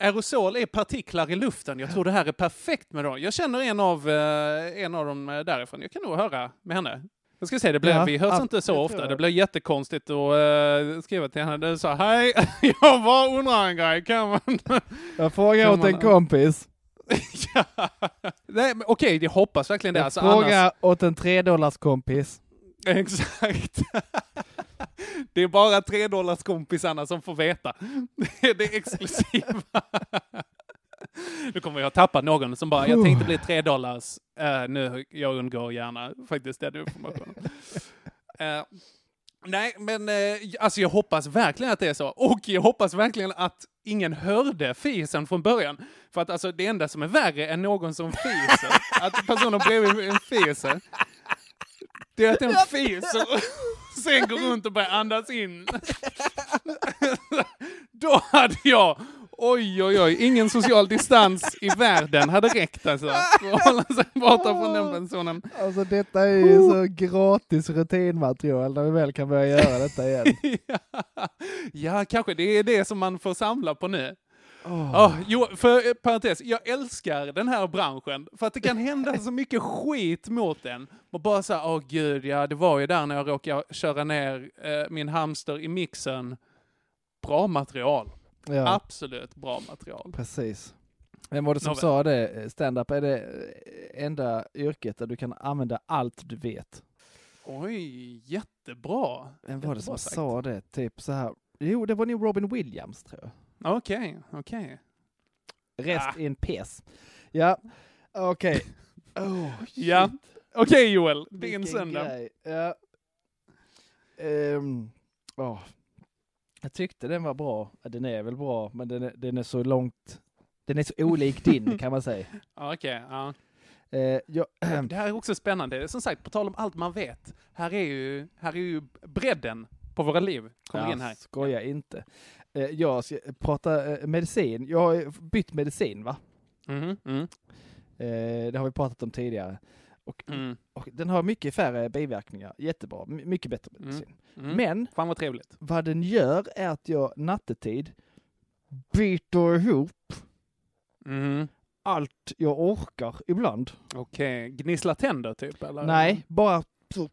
Aerosol är partiklar i luften. Jag tror det här är perfekt med dem. Jag känner en av, eh, en av dem eh, därifrån. Jag kan nog höra med henne. Jag ska säga, det blev, Ja, vi hörs ja, inte så ofta. Det blev jättekonstigt att uh, skriva till henne. Det sa hej, jag bara undrar en grej. Kan man... Jag frågar åt en kompis. ja. Nej, men okej, jag hoppas verkligen det. Jag Alltså, frågar annars... åt en tredollars kompis. Exakt. Det är bara tre dollars kompisarna som får veta. Det är det exklusiva. Nu kommer jag tappa någon som bara, jag tänkte bli tre dollars. Uh, nu, jag undgår gärna faktiskt den informationen. Eh, nej, men eh, alltså jag hoppas verkligen att det är så. Och jag hoppas verkligen att ingen hörde fisen från början. För att alltså det enda som är värre än någon som fiser, att personen bredvid en fiser, det är att den fiser och sen går runt och börjar andas in. Då hade jag, oj oj oj, ingen social distans i världen hade räckt alltså. För att hålla sig borta från den personen. Alltså detta är ju så gratis rutinmaterial när vi väl kan börja göra detta igen. ja, kanske det är det som man får samla på nu. Åh. Ja, jo, för eh, parentes, jag älskar den här branschen för att det kan hända så mycket skit mot den. Och bara så här, åh gud, ja det var ju där när jag råkade köra ner eh, min hamster i mixen. Bra material. Ja. Absolut bra material. Precis. Vem var det som Nåväl. sa det? Stand-up är det eh, enda yrket där du kan använda allt du vet. Oj, jättebra. Vem var det som sagt. sa det? Typ så här. Jo, det var nog Robin Williams tror jag. Okej, okej. Rest Ah. in peace. Ja, okej. Oh, Ja, okej Joel, din Vilken söndag. grej. Ja. Ehm, åh. Jag tyckte den var bra. Ja, Den är väl bra, men den är, den är så långt... Den är så olik din kan man säga. Ja, Okej, ja. Eh, jag, Det här är också spännande. Som sagt, på tal om allt man vet. Här är ju, här är ju bredden på våra liv. Kommer in här. Skoja inte. Eh, jag ska prata eh, medicin. Jag har bytt medicin va? Mm, Eh, det har vi pratat om tidigare. Och, mm, och den har mycket färre biverkningar. Jättebra. My- mycket bättre medicin. mm. Men Fan vad trevligt. vad den gör är att jag nattetid biter ihop Mm. allt jag orkar ibland. Okej, gnissla tänder typ eller? Nej, bara så,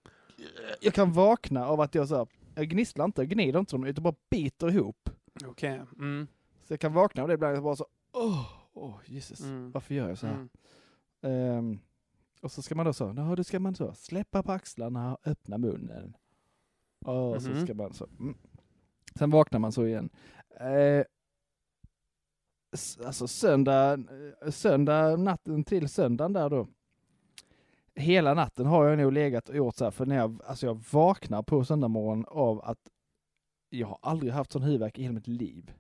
jag kan vakna av att jag så här, jag gnisslar inte, jag gnider inte dem, utan bara biter ihop. Okej, mm, Så jag kan vakna av det ibland och bara så, åh, åh Jesus, Mm. varför gör jag så här? mm. Och så ska man då så, då ska man så släppa på axlarna, öppna munnen. Och så Mhm. ska man så. Mm. Sen vaknar man så igen. Eh, alltså söndag, eh, söndag, natten till söndagen där då. Hela natten har jag nog legat och gjort så här, för när jag, alltså jag vaknar på söndag morgon av att jag har aldrig haft sån huvudvärk i hela mitt liv.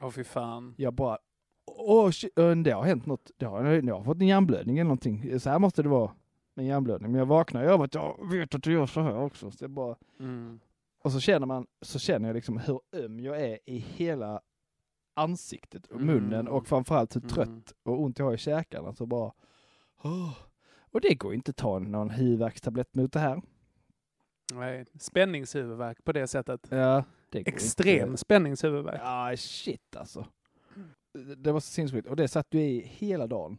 Åh fy fan. Jag bara, åh, shit, äh, det har hänt något. Det har, jag har fått en hjärnblödning eller någonting. Så här måste det vara en hjärnblödning. Men jag vaknar ju av att jag vet att det gör så här också. Så jag bara, Mm. och så känner man, så känner jag liksom hur öm jag är i hela ansiktet och Mm. munnen och framförallt hur Mm. trött och ont jag har i käkarna. Så bara, åh. Och det går inte att ta någon huvudvärkstablett mot det här. Nej, spänningshuvudvärk på det sättet. Ja, det Extrem inte. spänningshuvudvärk. Ja, shit alltså. Det var så sinnessjukt. Och det satt du i hela dagen.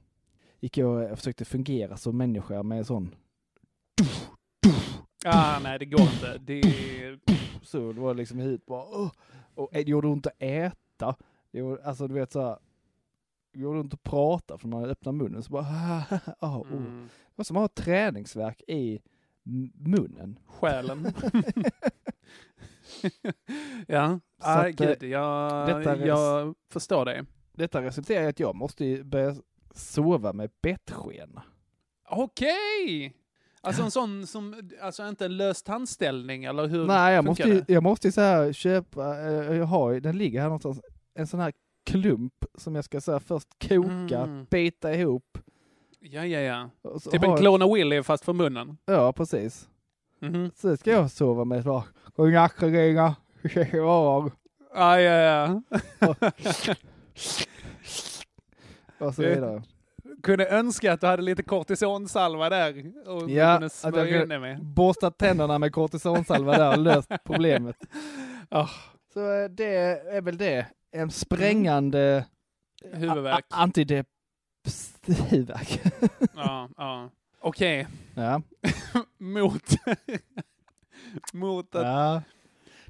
Gick jag och försökte fungera som människa med sån... Ah, nej, det går inte. Det är... Så det var liksom hit bara... åh. Och det gjorde ont att äta. Det gjorde, alltså du vet så här, Det gjorde ont att prata för när man öppnar munnen så bara... Oh, oh. Mm. Det var som att ha träningsverk i munnen. Själen. ja, Så ah, att, eh, gud, jag, detta är- jag förstår dig. Detta resulterar i att jag måste börja sova med bettskena. Okej! Alltså en sån som, alltså inte en lös tandställning eller hur Nej, jag måste, ju, jag måste ju så här köpa, eh, jag har ju, den ligger här någonstans, en sån här klump som jag ska så här först koka, Mm. bita ihop. Ja, ja, ja. Så Typ en Clona Willy fast för munnen. Ja, precis. Mhm. Så ska jag sova med godnatt Ringa, Ah, ja, ja. Och så vidare. Kunde önska att du hade lite kortisonsalva där och Ja, kunde att smörja jag in det med. borstat tänderna med kortisonsalva där och löst problemet. Ah, Så eh, det är väl det. En sprängande huvudvärk. antidepp huvudvärk. Ja, ja. Okej, ja. mot... mot att... ja.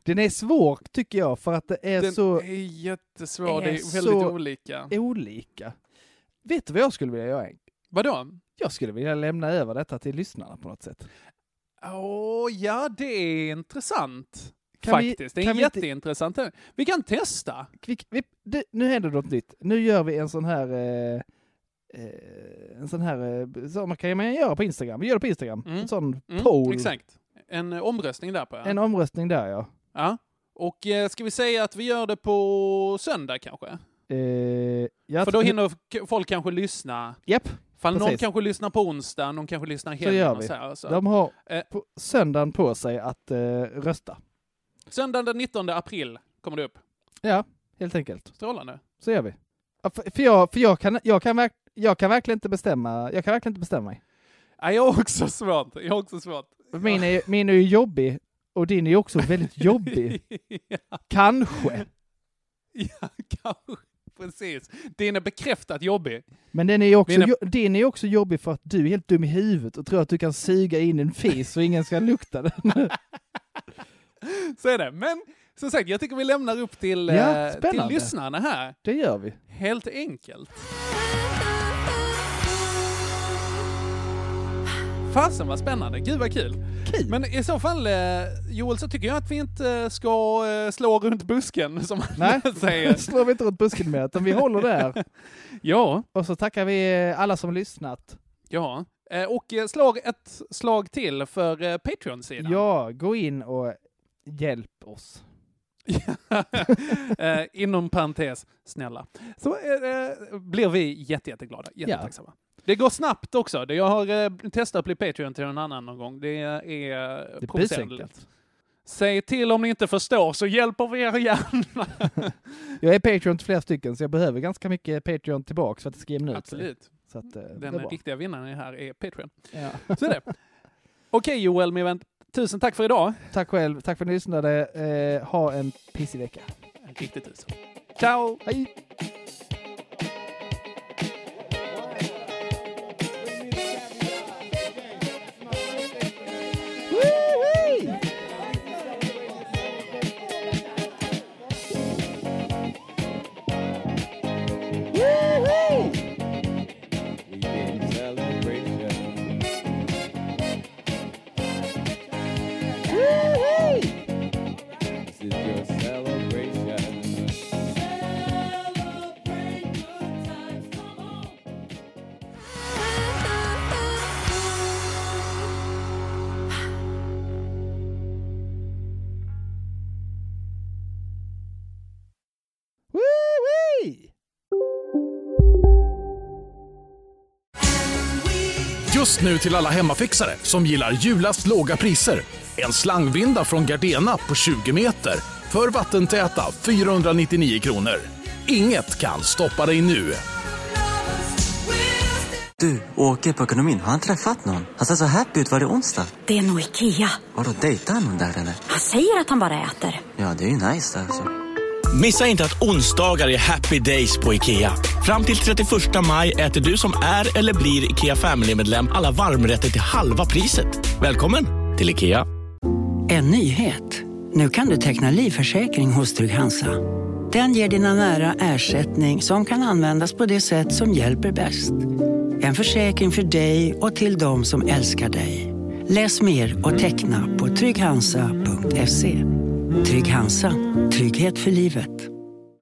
Den är svår tycker jag för att det är Den så är jättesvår, det är är väldigt så- olika. olika. Vet du vad jag skulle vilja göra? Vadå? Jag skulle vilja lämna över detta till lyssnarna på något sätt. Åh, ja det är intressant. Kan vi- Faktiskt, det är vi inte- jätteintressant. Vi kan testa. Vi, vi, det, nu händer något nytt. Nu gör vi en sån här eh, eh, en sån här, eh, som man kan man göra på Instagram. Vi gör det på Instagram. Mm. En sån Mm, poll. Exakt. En eh, omröstning där på. Ja. En omröstning där ja. Ja. Och eh, ska vi säga att vi gör det på söndag kanske? Eh, ja För då hinner folk kanske lyssna. Japp, Fall någon precis. kanske lyssnar på onsdag, någon kanske lyssnar så helgen vi. så här. Så. De har Eh. på söndagen på sig att eh, rösta. Söndagen den 19 april kommer det upp. Ja, helt enkelt. Strålande. Så gör vi. För, för, jag, för jag, kan, jag, kan verk, jag kan verkligen inte bestämma. Jag kan verkligen inte bestämma mig. Ja, jag har också svårt. Jag har också svårt. Min är, min är ju jobbig och din är också väldigt jobbig. ja, Kanske. ja, kanske. Precis. Din är bekräftat jobbig. Men den är också, Mina- din är också jobbig för att du är helt dum i huvudet och tror att du kan suga in en fis och ingen ska lukta den. Så är det. Men som sagt, jag tycker vi lämnar upp till, Ja, eh, till lyssnarna här. Det gör vi. Helt enkelt. Fasen vad spännande, gud vad kul. Men i så fall, eh, Joel, så tycker jag att vi inte ska eh, slå runt busken som Nej, man säger. slår vi inte runt busken med utan vi håller där. Ja. Och så tackar vi alla som lyssnat. Ja, eh, och slår ett slag till för Patreon-sidan. Ja, gå in och hjälp oss. eh, inom parentes, snälla. Så eh, blir vi jätte, jätteglada. Jättetacksamma. Det går snabbt också. Jag har eh, testat att bli Patreon till någon annan någon gång. Det är Det är provocerande. Säg till om ni inte förstår så hjälper vi er gärna. Jag är Patreon till flera stycken så jag behöver ganska mycket Patreon tillbaks för att det ska jämna ut sig. Absolut. Så att, eh, Den riktiga vinnaren här är Patreon. Ja. Så är det. Okej Joel, min vän. Tusen tack för idag. Tack själv, tack för att ni lyssnade. Eh, ha en pissig vecka. Riktigt tusen. Ciao! Hej! Just nu till alla hemmafixare som gillar julast låga priser. En slangvinda från Gardena på 20 meter för vattentäta 499 kronor. Inget kan stoppa dig nu. Du, åker på ekonomin. Har han träffat någon? Han ser så happy ut. Var det onsdag? Det är nog Ikea. Vadå, dejtar han någon där eller? Han säger att han bara äter. Ja, det är ju nice alltså. Missa inte att onsdagar är happy days på IKEA. Fram till 31 maj äter du som är eller blir IKEA Family-medlem alla varmrätter till halva priset. Välkommen till IKEA. En nyhet. Nu kan du teckna livförsäkring hos Trygg-Hansa. Den ger dina nära ersättning som kan användas på det sätt som hjälper bäst. En försäkring för dig och till de som älskar dig. Läs mer och teckna på trygghansa.se. Trygg Hansa. Trygghet för livet.